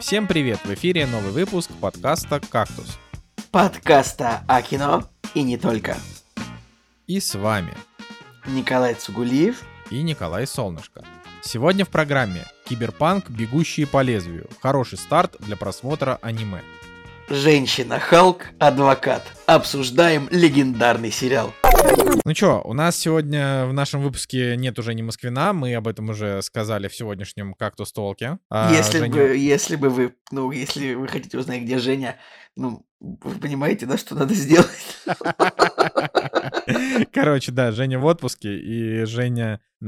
Всем привет! В эфире новый выпуск подкаста «Кактус». Подкаста о кино и не только. И с вами Николай Цугулиев и Николай Солнышко. Сегодня в программе «Киберпанк. Бегущие по лезвию». Хороший старт для просмотра аниме. Женщина Халк, адвокат. Обсуждаем легендарный сериал. Ну что, у нас сегодня в нашем выпуске нет уже ни Москвина, мы об этом уже сказали в сегодняшнем «Кактус Толке». А, если, Женя... бы, если бы вы, ну, если вы хотите узнать, где Женя, ну, вы понимаете, да, что надо сделать? Короче, да, Женя в отпуске, и Женя э,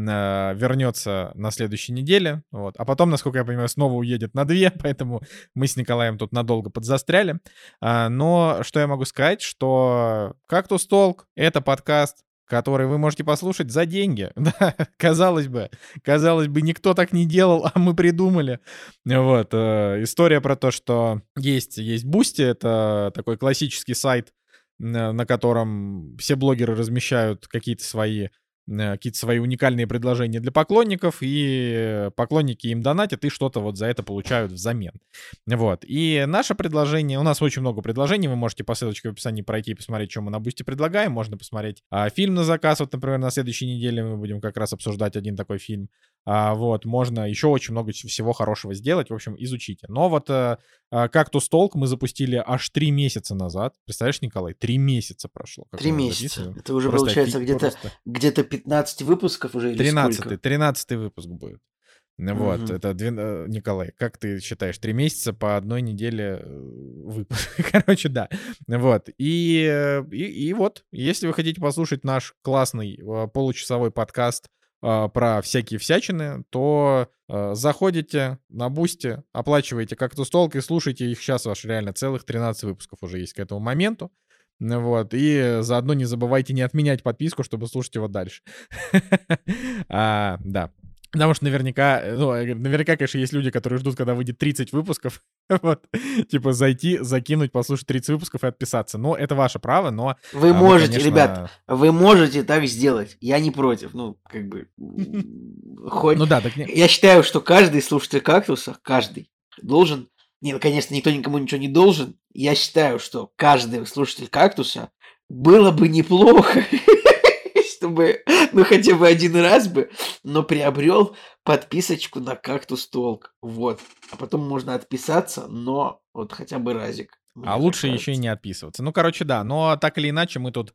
вернется на следующей неделе, вот. А потом, насколько я понимаю, снова уедет на две, поэтому мы с Николаем тут надолго подзастряли. А, но что я могу сказать, что «Кактус Толк» — это подкаст, который вы можете послушать за деньги. Да, казалось бы, казалось бы, никто так не делал, а мы придумали. Вот, э, история про то, что есть, есть Бусти, это такой классический сайт, на котором все блогеры размещают какие-то свои Э, какие-то свои уникальные предложения для поклонников, и поклонники им донатят, и что-то вот за это получают взамен. Вот. И наше предложение, у нас очень много предложений, вы можете по ссылочке в описании пройти и посмотреть, что мы на Бусти предлагаем. Можно посмотреть а, фильм на заказ, вот, например, на следующей неделе мы будем как раз обсуждать один такой фильм. А, вот, можно еще очень много всего хорошего сделать, в общем, изучите. Но вот а, Кактус Толк мы запустили аж три месяца назад. Представляешь, Николай, три месяца прошло. Три месяца. Это уже просто получается где-то просто... где-то 15 выпусков уже 13 13 выпуск будет. Вот, угу. это две... Николай, как ты считаешь, три месяца по одной неделе выпуск? Короче, да. Вот. И, и, и вот, если вы хотите послушать наш классный получасовой подкаст э, про всякие всячины, то э, заходите на Бусти, оплачиваете как-то столк и слушайте их. Сейчас ваш реально целых 13 выпусков уже есть к этому моменту. Вот, и заодно не забывайте не отменять подписку, чтобы слушать его дальше. а, да. Потому что наверняка, ну, наверняка, конечно, есть люди, которые ждут, когда выйдет 30 выпусков. вот. Типа зайти, закинуть, послушать 30 выпусков и отписаться. Но это ваше право, но... Вы а, можете, конечно... ребят, вы можете так сделать. Я не против. Ну, как бы... Хоть... Ну да, так не... Я считаю, что каждый слушатель кактуса, каждый, должен... Не, ну, конечно, никто никому ничего не должен. Я считаю, что каждый слушатель кактуса было бы неплохо, чтобы, ну, хотя бы один раз бы, но приобрел подписочку на кактус толк. Вот. А потом можно отписаться, но вот хотя бы разик. А лучше кажется. еще и не отписываться. Ну, короче, да. Но так или иначе мы тут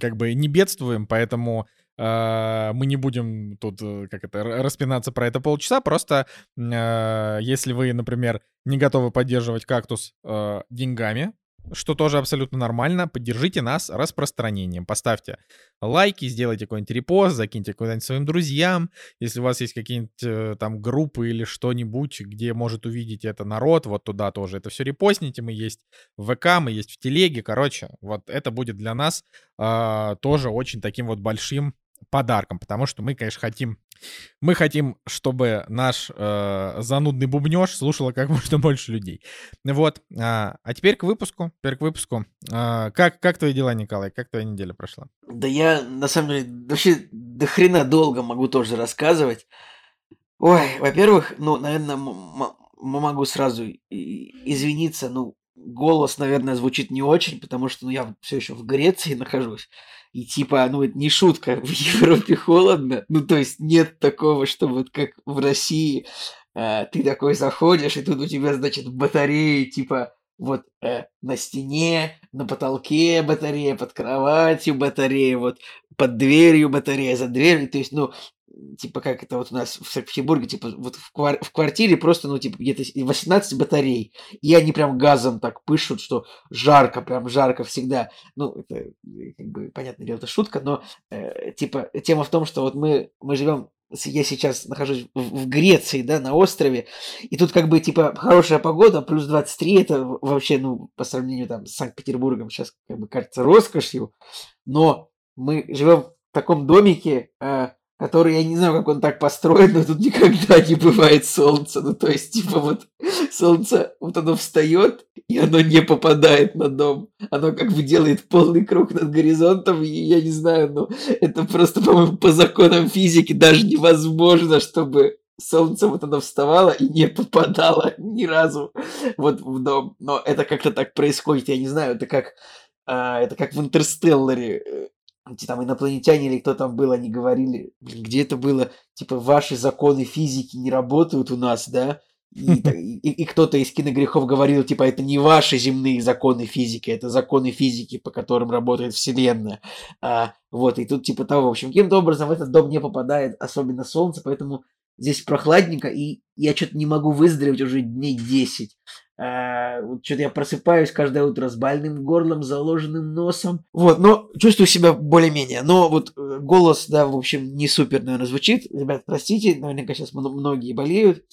как бы не бедствуем, поэтому э, мы не будем тут э, как это распинаться про это полчаса. Просто э, если вы, например, не готовы поддерживать кактус э, деньгами, что тоже абсолютно нормально. Поддержите нас распространением. Поставьте лайки, сделайте какой-нибудь репост, закиньте куда-нибудь своим друзьям. Если у вас есть какие-нибудь э, там группы или что-нибудь, где может увидеть это народ, вот туда тоже это все репостните. Мы есть в ВК, мы есть в Телеге. Короче, вот это будет для нас э, тоже очень таким вот большим подарком, потому что мы, конечно, хотим мы хотим, чтобы наш э, занудный бубнеж слушало как можно больше людей. Вот. А, а теперь к выпуску. Теперь к выпуску. А, как, как твои дела, Николай? Как твоя неделя прошла? Да я, на самом деле, вообще до хрена долго могу тоже рассказывать. Ой, во-первых, ну, наверное, могу сразу извиниться, ну, голос, наверное, звучит не очень, потому что ну, я все еще в Греции нахожусь. И типа, ну это не шутка, в Европе холодно. Ну то есть нет такого, что вот как в России э, ты такой заходишь, и тут у тебя, значит, батареи, типа, вот э, на стене, на потолке батарея, под кроватью батарея, вот под дверью батарея, за дверью. То есть, ну, типа как это вот у нас в Санкт-Петербурге, типа вот в, квар- в квартире просто, ну, типа где-то 18 батарей, и они прям газом так пышут, что жарко, прям жарко всегда. Ну, это, э, как бы, понятное дело, это шутка, но, э, типа, тема в том, что вот мы, мы живем я сейчас нахожусь в, в Греции, да, на острове, и тут как бы, типа, хорошая погода, плюс 23, это вообще, ну, по сравнению там с Санкт-Петербургом сейчас, как бы, кажется роскошью, но мы живем в таком домике, э, который, я не знаю, как он так построен, но тут никогда не бывает солнца. Ну, то есть, типа, вот солнце, вот оно встает, и оно не попадает на дом. Оно как бы делает полный круг над горизонтом, и я не знаю, ну, это просто, по-моему, по законам физики даже невозможно, чтобы солнце вот оно вставало и не попадало ни разу вот в дом. Но это как-то так происходит, я не знаю, это как, а, это как в Интерстелларе. Где Там инопланетяне или кто там был, они говорили, где это было, типа, ваши законы физики не работают у нас, да? И, и, и кто-то из киногрехов говорил, типа, это не ваши земные законы физики, это законы физики, по которым работает Вселенная. А, вот, и тут типа того, в общем, каким-то образом в этот дом не попадает особенно солнце, поэтому здесь прохладненько, и я что-то не могу выздороветь уже дней 10. Что-то я просыпаюсь каждое утро с больным горлом, заложенным носом. Вот, но чувствую себя более-менее. Но вот э, голос, да, в общем, не супер, наверное, звучит. Ребят, простите, наверняка сейчас многие болеют.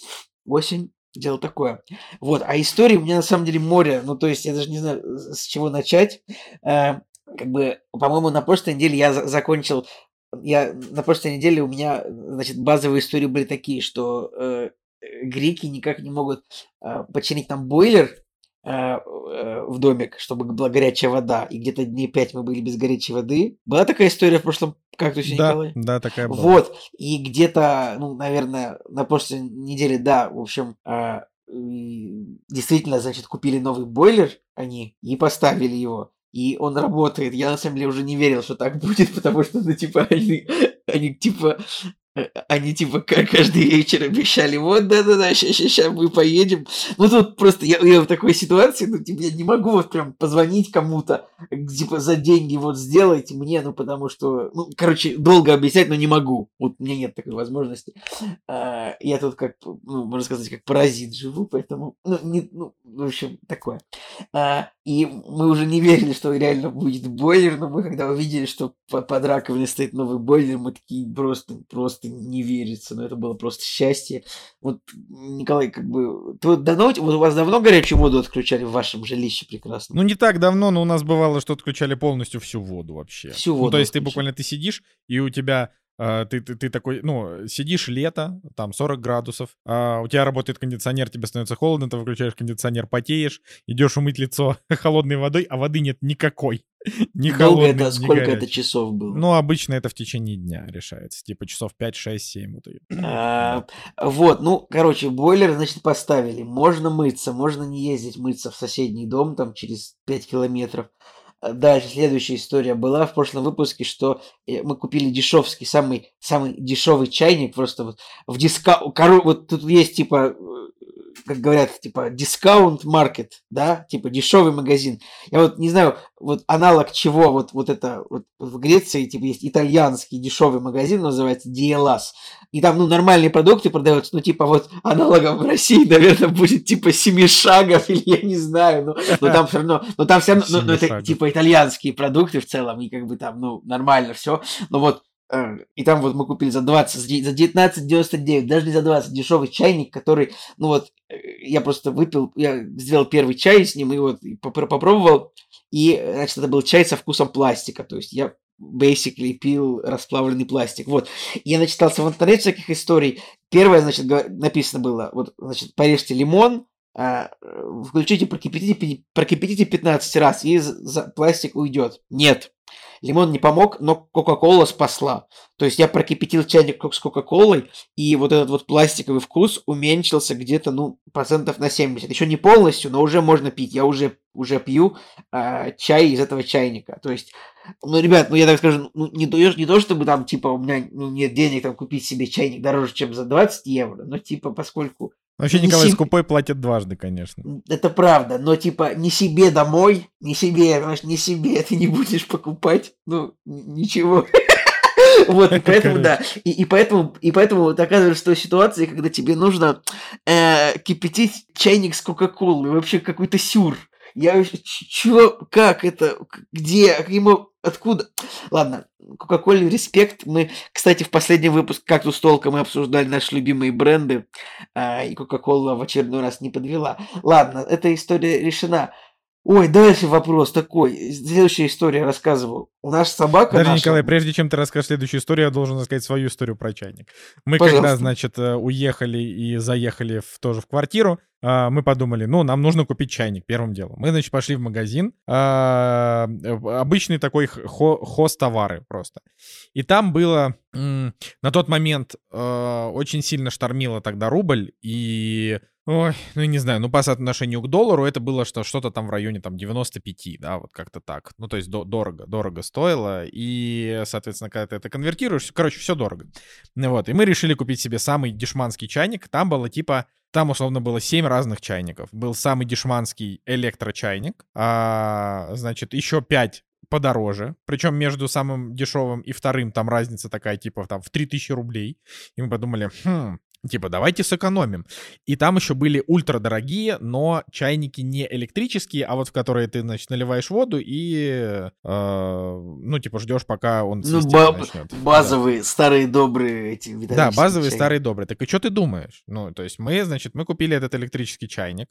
Осень, дело такое. Вот, а истории у меня на самом деле море. Ну, то есть я даже не знаю, с чего начать. Э, как бы, по-моему, на прошлой неделе я за- закончил я на прошлой неделе у меня, значит, базовые истории были такие, что э, греки никак не могут э, починить там бойлер э, э, в домик, чтобы была горячая вода, и где-то дней пять мы были без горячей воды. Была такая история в прошлом кактусе, Да, Николай? да, такая была. Вот, и где-то, ну, наверное, на прошлой неделе, да, в общем, и действительно, значит, купили новый бойлер они и поставили его. И он работает. Я на самом деле уже не верил, что так будет, потому что, ну, типа, они, они типа, э, они типа ка- каждый вечер обещали, вот, да-да-да, сейчас мы поедем. Ну, тут просто я, я в такой ситуации, ну, типа, я не могу вот прям позвонить кому-то, типа, за деньги вот сделайте мне, ну, потому что, ну, короче, долго объяснять, но не могу. Вот у меня нет такой возможности. А, Я тут как, ну, можно сказать, как паразит живу, поэтому, ну, не, ну, в общем, такое. А, И мы уже не верили, что реально будет бойлер, но мы когда увидели, что по- под раковиной стоит новый бойлер, мы такие просто, просто не верится, но это было просто счастье. Вот, Николай, как бы, ты вот давно, вот у вас давно горячую воду отключали в вашем жилище прекрасно? Ну, не так давно, но у нас бывало, что отключали полностью всю воду вообще. Всю Ну, воду то есть ты отключали. буквально ты сидишь, и у тебя э, ты, ты, ты такой, ну, сидишь лето, там 40 градусов, а у тебя работает кондиционер, тебе становится холодно, ты выключаешь кондиционер, потеешь, идешь умыть лицо холодной водой, а воды нет никакой. Ни Долго это, ни сколько это горячей. часов было? Ну, обычно это в течение дня решается, типа часов 5, 6, 7. Вот. А, Вот, ну, короче, бойлер, значит, поставили. Можно мыться, можно не ездить мыться в соседний дом, там, через 5 километров. А Дальше, следующая история была в прошлом выпуске, что э, мы купили дешевский, самый, самый дешевый чайник, просто вот в диска... коро- Вот тут есть, типа, э, как говорят, типа, дискаунт маркет, да, типа, дешевый магазин. Я вот не знаю, вот аналог чего, вот, вот это, вот в Греции, типа, есть итальянский дешевый магазин, называется DLS. И там, ну, нормальные продукты продаются, ну, типа, вот аналогом в России, наверное, будет, типа, семи шагов, или я не знаю, но, но там все равно, но там все равно, ну, это, типа, итальянские продукты в целом, и как бы там, ну, нормально все, но вот, и там вот мы купили за 20, за де- за 19,99, даже не за 20, дешевый чайник, который, ну вот, э, я просто выпил, я сделал первый чай с ним, и вот попробовал, и, значит, это был чай со вкусом пластика, то есть я basically пил расплавленный пластик. Вот. Я начитался в интернете всяких историй. Первое, значит, написано было, вот, значит, порежьте лимон, а, э, включите, прокипятите, прокипятите 15 раз, и пластик уйдет. Нет. Лимон не помог, но Кока-Кола спасла. То есть я прокипятил чайник с Кока-Колой, и вот этот вот пластиковый вкус уменьшился где-то, ну, процентов на 70. Еще не полностью, но уже можно пить. Я уже, уже пью а, чай из этого чайника. То есть, ну, ребят, ну, я так скажу, ну, не, то, не то, чтобы там, типа, у меня ну, нет денег там купить себе чайник дороже, чем за 20 евро, но, типа, поскольку Вообще Не Николай сильно- Скупой платит дважды, конечно. это правда, но типа не себе домой, не себе, понимаешь, не себе ты не будешь покупать, ну, ничего. Вот, и поэтому, да, и, и поэтому, и поэтому вот оказывается, что ситуации, когда тебе нужно э, кипятить чайник с Кока-Колой, вообще какой-то сюр. Я вообще, ч- чё, как это, где, ему, откуда? Ладно, Кока-Коле респект. Мы, кстати, в последнем выпуске «Кактус Толка» мы обсуждали наши любимые бренды, а, и Кока-Кола в очередной раз не подвела. Ладно, эта история решена. Ой, дальше вопрос такой. Следующая история рассказывал. Нас собака Даже, наша... Николай, прежде чем ты расскажешь следующую историю, я должен рассказать свою историю про чайник. Мы Пожалуйста. когда, значит, э, уехали и заехали в, тоже в квартиру, а, мы подумали, ну, нам нужно купить чайник первым делом. Мы, значит, пошли в магазин, а, э, обычный такой хо- хоз-товары просто. И там было на тот момент э, очень сильно штормило тогда рубль, и Ой, ну не знаю, ну по соотношению к доллару это было что, что-то там в районе там 95, да, вот как-то так. Ну то есть до- дорого, дорого стоило, и, соответственно, когда ты это конвертируешь, короче, все дорого. Вот, и мы решили купить себе самый дешманский чайник, там было типа, там условно было 7 разных чайников. Был самый дешманский электрочайник, а, значит, еще 5 подороже, причем между самым дешевым и вторым там разница такая, типа, там, в 3000 рублей. И мы подумали, хм, Типа, давайте сэкономим. И там еще были ультрадорогие, но чайники не электрические, а вот в которые ты, значит, наливаешь воду и, э, ну, типа, ждешь, пока он Ну, ба- начнет. базовые, старые, добрые эти Да, базовые, чайники. старые, добрые. Так и что ты думаешь? Ну, то есть мы, значит, мы купили этот электрический чайник,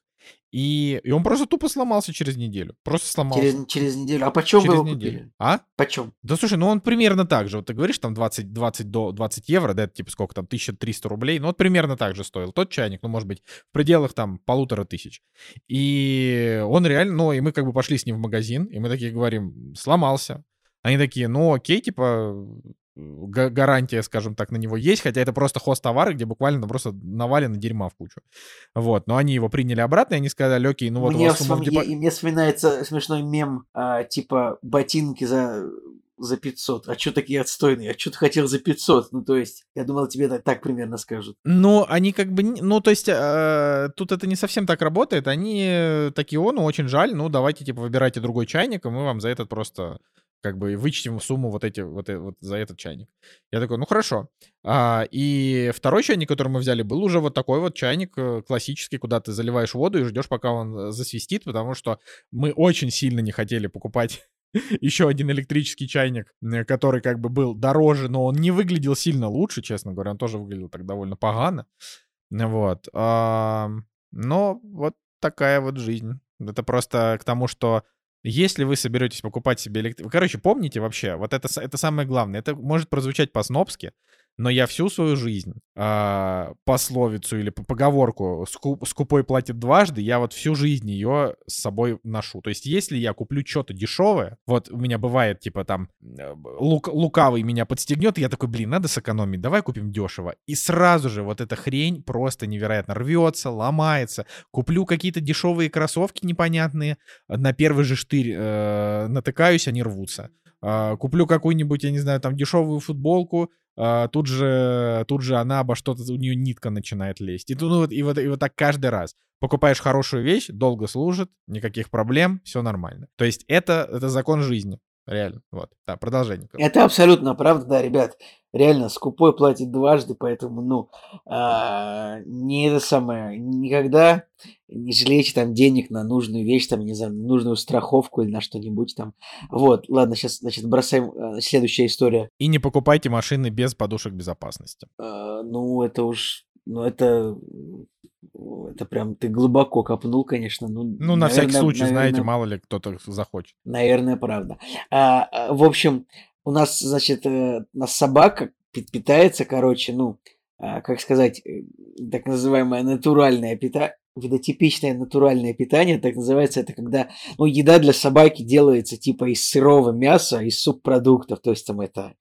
и, и он просто тупо сломался через неделю. Просто сломался. Через, через неделю. А почем вы Через его неделю. купили? А? Почем? Да слушай, ну он примерно так же. Вот ты говоришь, там 20, 20, до, 20 евро, да, это типа сколько там, 1300 рублей. Ну вот примерно так же стоил тот чайник, ну может быть в пределах там полутора тысяч. И он реально, ну и мы как бы пошли с ним в магазин, и мы такие говорим, сломался. Они такие, ну окей, типа гарантия, скажем так, на него есть, хотя это просто хост-товары, где буквально просто навалено дерьма в кучу. Вот, но они его приняли обратно, и они сказали, окей, ну вот у мне, вас сумма в вспом- депо- и мне вспоминается смешной мем, а, типа ботинки за, за 500. А что такие отстойные? А что ты хотел за 500? Ну, то есть, я думал, тебе так, так примерно скажут. Ну, они как бы... Ну, то есть, э, тут это не совсем так работает. Они такие, о, ну, очень жаль, ну, давайте, типа, выбирайте другой чайник, и мы вам за этот просто как бы вычтем сумму вот эти вот, э- вот за этот чайник. Я такой, ну хорошо. А, и второй чайник, который мы взяли, был уже вот такой вот чайник э, классический, куда ты заливаешь воду и ждешь, пока он э, засвистит, потому что мы очень сильно не хотели покупать еще один электрический чайник, который как бы был дороже, но он не выглядел сильно лучше, честно говоря, он тоже выглядел так довольно погано. Вот. Но вот такая вот жизнь. Это просто к тому, что если вы соберетесь покупать себе электрический... Короче, помните вообще, вот это, это самое главное. Это может прозвучать по-снобски, но я всю свою жизнь а, пословицу или по- поговорку «Ску- «скупой платит дважды», я вот всю жизнь ее с собой ношу. То есть если я куплю что-то дешевое, вот у меня бывает, типа там, э, лук- лукавый меня подстегнет, и я такой, блин, надо сэкономить, давай купим дешево. И сразу же вот эта хрень просто невероятно рвется, ломается. Куплю какие-то дешевые кроссовки непонятные, на первый же штырь э, натыкаюсь, они рвутся. А, куплю какую-нибудь, я не знаю, там дешевую футболку, а, тут же, тут же она обо что-то, у нее нитка начинает лезть. И, ну, вот, и, вот, и вот так каждый раз. Покупаешь хорошую вещь, долго служит, никаких проблем, все нормально. То есть это, это закон жизни. Реально. Вот. Да, продолжение. Это абсолютно правда, да, ребят. Реально, скупой платит дважды, поэтому, ну, а, не это самое, никогда не жалейте там денег на нужную вещь, там, не знаю, на нужную страховку или на что-нибудь там. Вот, ладно, сейчас, значит, бросаем а, следующая история. И не покупайте машины без подушек безопасности. А, ну, это уж, ну, это, это прям ты глубоко копнул, конечно. Ну, Ну, на всякий наверное- случай, знаете, наверное, мало ли кто-то захочет. Наверное, правда. А, а, в общем, у нас, значит, э, у нас собака пи- питается, короче, ну, а, как сказать, э, так называемое натуральное питание, видотипичное натуральное питание, так называется, это когда, ну, еда для собаки делается типа из сырого мяса, из субпродуктов, то есть там это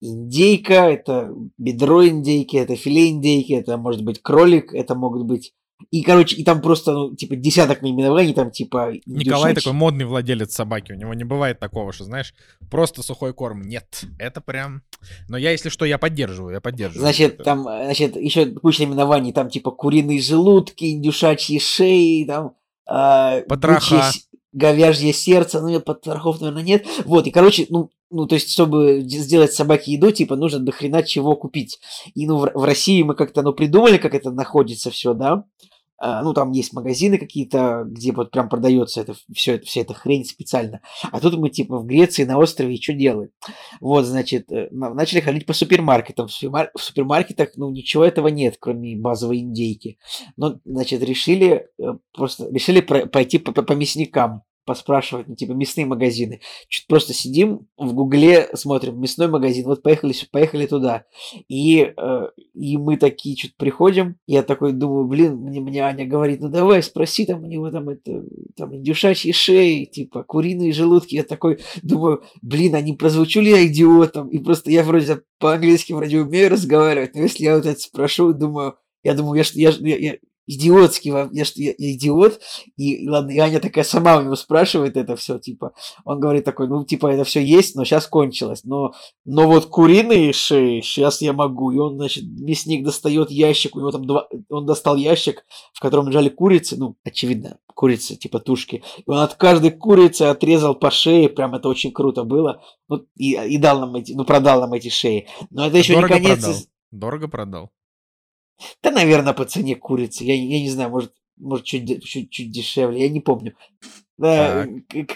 индейка, это бедро индейки, это филе индейки, это может быть кролик, это могут быть... И, короче, и там просто, ну, типа, десяток наименований, там, типа... Николай такой модный владелец собаки. У него не бывает такого, что, знаешь, просто сухой корм. Нет, это прям... Но я, если что, я поддерживаю, я поддерживаю. Значит, Это- там, э, значит, еще куча наименований, там, типа, куриные желудки, индюшачьи шеи, там, а, Потроха. с- говяжье сердце, ну, потрохов, наверное, нет. Вот, и, короче, ну, ну, то есть, чтобы сделать собаке еду, типа, нужно до хрена чего купить. И, ну, в, в России мы как-то, ну, придумали, как это находится все, да. А, ну, там есть магазины какие-то, где вот прям продается это, все это, вся эта хрень специально. А тут мы, типа, в Греции на острове что делаем? Вот, значит, э, на- начали ходить по супермаркетам. В супермар- в супермаркетах, ну, ничего этого нет, кроме базовой индейки. Ну, значит, решили э, просто, решили про- пойти по, по- по мясникам. Поспрашивать, ну, типа, мясные магазины. Чуть просто сидим в Гугле, смотрим, мясной магазин, вот поехали, поехали туда. И, э, и мы такие что-то приходим, я такой думаю, блин, мне, мне Аня говорит, ну давай, спроси там у него там это, там индюшачьи шеи, типа, куриные желудки. Я такой думаю, блин, а не прозвучу ли я идиотом? И просто я вроде по-английски вроде умею разговаривать, но если я вот это спрошу, думаю, я думаю, я, я, я, идиотский, я, что я, я идиот, и, и ладно, и Аня такая сама у него спрашивает это все, типа, он говорит такой, ну, типа, это все есть, но сейчас кончилось, но, но вот куриные шеи, сейчас я могу, и он, значит, мясник достает ящик, у него там два, он достал ящик, в котором лежали курицы, ну, очевидно, курицы, типа тушки, и он от каждой курицы отрезал по шее, прям это очень круто было, ну, и, и дал нам эти, ну, продал нам эти шеи, но это еще Дорого не конец. Продал. Дорого продал. Да, наверное, по цене курицы. Я, я не знаю, может, может чуть, чуть, чуть дешевле, я не помню. Да,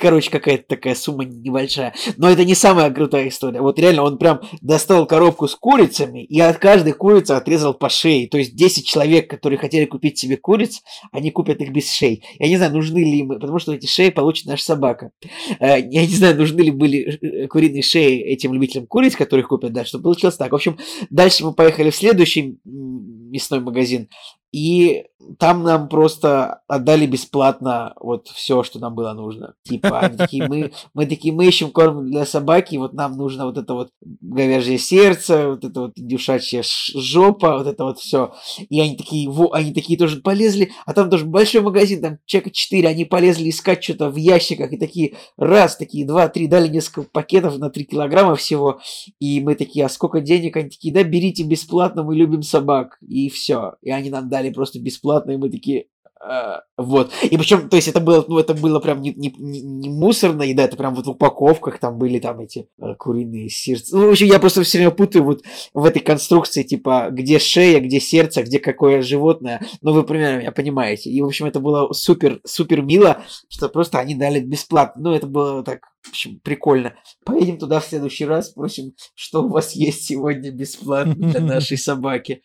короче, какая-то такая сумма небольшая. Но это не самая крутая история. Вот реально он прям достал коробку с курицами и от каждой курицы отрезал по шее. То есть 10 человек, которые хотели купить себе куриц, они купят их без шеи. Я не знаю, нужны ли им, потому что эти шеи получит наша собака. Э, я не знаю, нужны ли были э, куриные шеи этим любителям куриц, которых купят, да, чтобы получилось так. В общем, дальше мы поехали в следующий мясной магазин. И там нам просто отдали бесплатно вот все, что нам было нужно. Типа, они такие, мы, мы такие, мы ищем корм для собаки, вот нам нужно вот это вот говяжье сердце, вот это вот индюшачья жопа, вот это вот все. И они такие, во, они такие тоже полезли, а там тоже большой магазин, там человека 4, они полезли искать что-то в ящиках, и такие, раз, такие, два, три, дали несколько пакетов на 3 килограмма всего, и мы такие, а сколько денег? Они такие, да, берите бесплатно, мы любим собак, и все. И они нам дали просто бесплатно бесплатно, и мы такие, а, вот. И причем, то есть это было, ну, это было прям не, не, не мусорная еда, это прям вот в упаковках там были там эти э, куриные сердца. Ну, в общем, я просто все время путаю вот в этой конструкции, типа, где шея, где сердце, где какое животное. Ну, вы примерно меня понимаете. И, в общем, это было супер, супер мило, что просто они дали бесплатно. Ну, это было так, в общем, прикольно. Поедем туда в следующий раз, спросим, что у вас есть сегодня бесплатно для нашей собаки.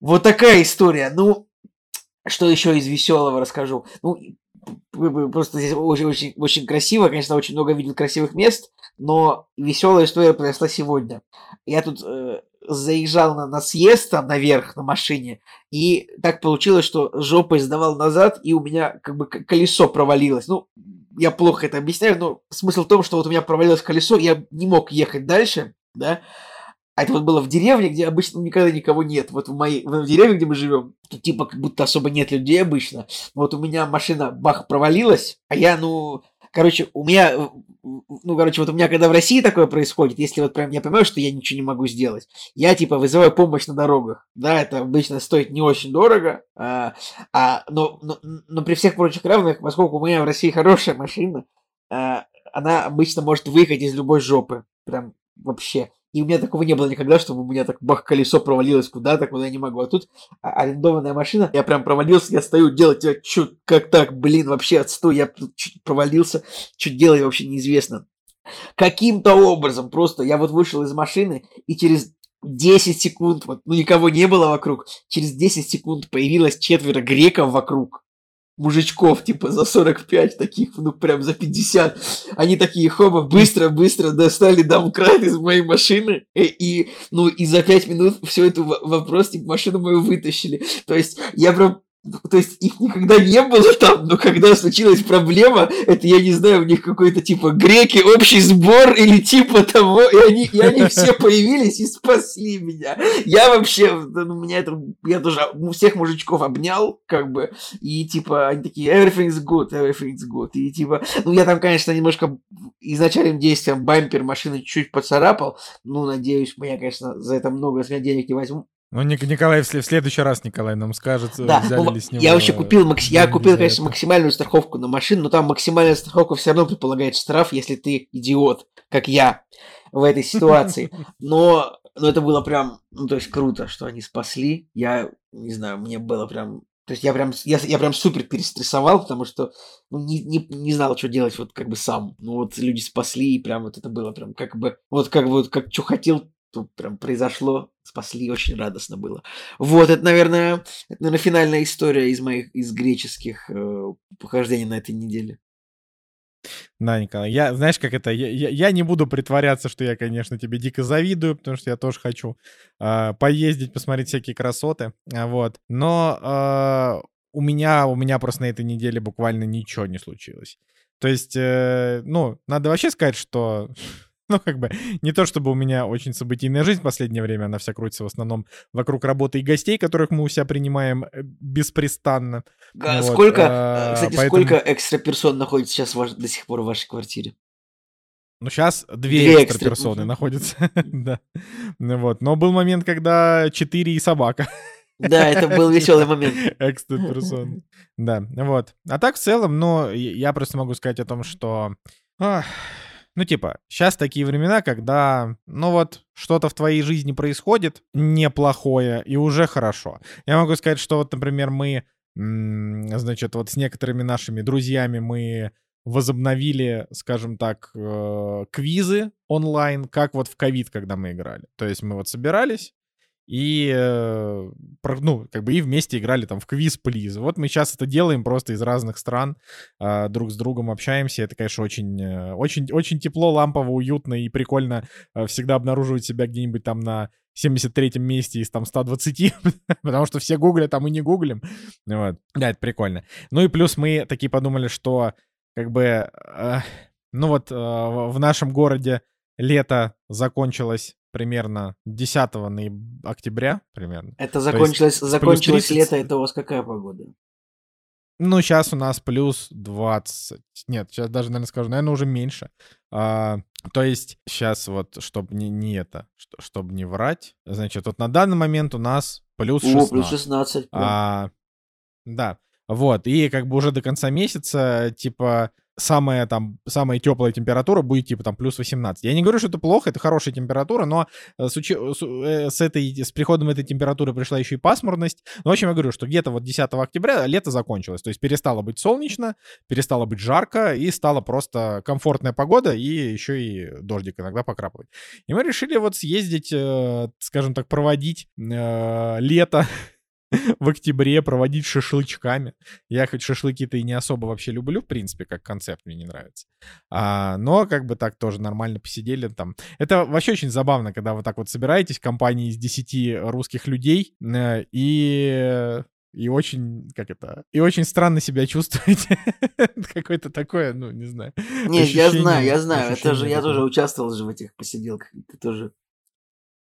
Вот такая история. Ну, что еще из веселого расскажу? Ну, просто здесь очень-очень очень красиво, конечно, очень много видел красивых мест, но веселая история произошла сегодня. Я тут э, заезжал на, на съезд там наверх на машине, и так получилось, что жопой сдавал назад, и у меня как бы колесо провалилось. Ну, я плохо это объясняю, но смысл в том, что вот у меня провалилось колесо, я не мог ехать дальше, да, а это вот было в деревне, где обычно никогда никого нет. Вот в моей в деревне, где мы живем, тут типа как будто особо нет людей обычно. Вот у меня машина бах провалилась, а я, ну, короче, у меня, ну, короче, вот у меня, когда в России такое происходит, если вот прям я понимаю, что я ничего не могу сделать, я, типа, вызываю помощь на дорогах. Да, это обычно стоит не очень дорого, а, а, но, но, но при всех прочих равных, поскольку у меня в России хорошая машина, а, она обычно может выехать из любой жопы. Прям вообще. И у меня такого не было никогда, чтобы у меня так бах, колесо провалилось куда-то, куда я не могу. А тут арендованная машина, я прям провалился, я стою делать, я чё, как так, блин, вообще отстой, я чуть провалился, что делать вообще неизвестно. Каким-то образом просто я вот вышел из машины, и через 10 секунд, вот, ну никого не было вокруг, через 10 секунд появилось четверо греков вокруг мужичков, типа, за 45, таких, ну, прям за 50. Они такие, хоба, быстро-быстро достали домкрат из моей машины, и, и, ну, и за 5 минут все это вопрос, типа, машину мою вытащили. То есть, я прям то есть их никогда не было там, но когда случилась проблема, это, я не знаю, у них какой-то типа греки, общий сбор или типа того, и они, и они все появились и спасли меня. Я вообще, ну, меня это, я тоже всех мужичков обнял, как бы, и типа они такие, everything's good, everything's good, и типа, ну я там, конечно, немножко изначальным действием бампер машины чуть-чуть поцарапал, ну, надеюсь, меня, конечно, за это много с меня денег не возьму, ну, Николай, в следующий раз Николай нам скажет, да, взяли ну, ли с него... Я вообще купил, макс... я купил, конечно, это. максимальную страховку на машину, но там максимальная страховка все равно предполагает штраф, если ты идиот, как я в этой ситуации. Но, но это было прям, ну, то есть круто, что они спасли. Я, не знаю, мне было прям... То есть я прям, я, я прям супер перестрессовал, потому что ну, не, не, не знал, что делать вот как бы сам. Ну вот люди спасли, и прям вот это было прям как бы... Вот как бы, вот как что хотел, тут прям произошло, спасли, очень радостно было. Вот, это, наверное, это, наверное финальная история из моих, из греческих э, похождений на этой неделе. Да, Николай, я, знаешь, как это, я, я, я не буду притворяться, что я, конечно, тебе дико завидую, потому что я тоже хочу э, поездить, посмотреть всякие красоты, а, вот. Но э, у меня, у меня просто на этой неделе буквально ничего не случилось. То есть, э, ну, надо вообще сказать, что Ну, как бы, не то чтобы у меня очень событийная жизнь в последнее время, она вся крутится в основном вокруг работы и гостей, которых мы у себя принимаем э, беспрестанно. А, вот, сколько, а, кстати, поэтому... сколько экстра персон находится сейчас ваш, до сих пор в вашей квартире? Ну, сейчас две, две экстра персоны находятся, да. Ну вот, но был момент, когда четыре и собака. Да, это был веселый момент. Экстра персон. Да, вот. А так в целом, ну, я просто могу сказать о том, что... Ну, типа, сейчас такие времена, когда, ну вот, что-то в твоей жизни происходит неплохое и уже хорошо. Я могу сказать, что вот, например, мы, значит, вот с некоторыми нашими друзьями мы возобновили, скажем так, э, квизы онлайн, как вот в ковид, когда мы играли. То есть мы вот собирались, и, э, ну, как бы и вместе играли там в квиз плиз. Вот мы сейчас это делаем просто из разных стран, а, друг с другом общаемся. Это, конечно, очень, э, очень, очень тепло, лампово, уютно и прикольно э, всегда обнаруживать себя где-нибудь там на 73-м месте из там 120, потому что все гуглят, а мы не гуглим. Вот. Да, это прикольно. Ну и плюс мы такие подумали, что как бы, ну вот в нашем городе лето закончилось примерно 10 октября примерно. Это закончилось, закончилось лето, это у вас какая погода? Ну, сейчас у нас плюс 20. Нет, сейчас даже, наверное, скажу, наверное, уже меньше. А, то есть сейчас вот, чтобы не, не это, чтобы не врать, значит, вот на данный момент у нас плюс 16. О, плюс 16. А, да, вот, и как бы уже до конца месяца, типа, самая там, самая теплая температура будет типа там плюс 18. Я не говорю, что это плохо, это хорошая температура, но э, с, учи, э, с, этой, с приходом этой температуры пришла еще и пасмурность. Но, в общем, я говорю, что где-то вот 10 октября лето закончилось. То есть перестало быть солнечно, перестало быть жарко, и стала просто комфортная погода, и еще и дождик иногда покрапывает. И мы решили вот съездить, э, скажем так, проводить лето в октябре проводить шашлычками. Я хоть шашлыки-то и не особо вообще люблю, в принципе, как концепт мне не нравится. А, но как бы так тоже нормально посидели там. Это вообще очень забавно, когда вы так вот собираетесь, компании из 10 русских людей, э, и и очень, как это, и очень странно себя чувствуете. Какое-то такое, ну, не знаю. Не, я знаю, я знаю. Это же, я тоже участвовал же в этих посиделках. Ты тоже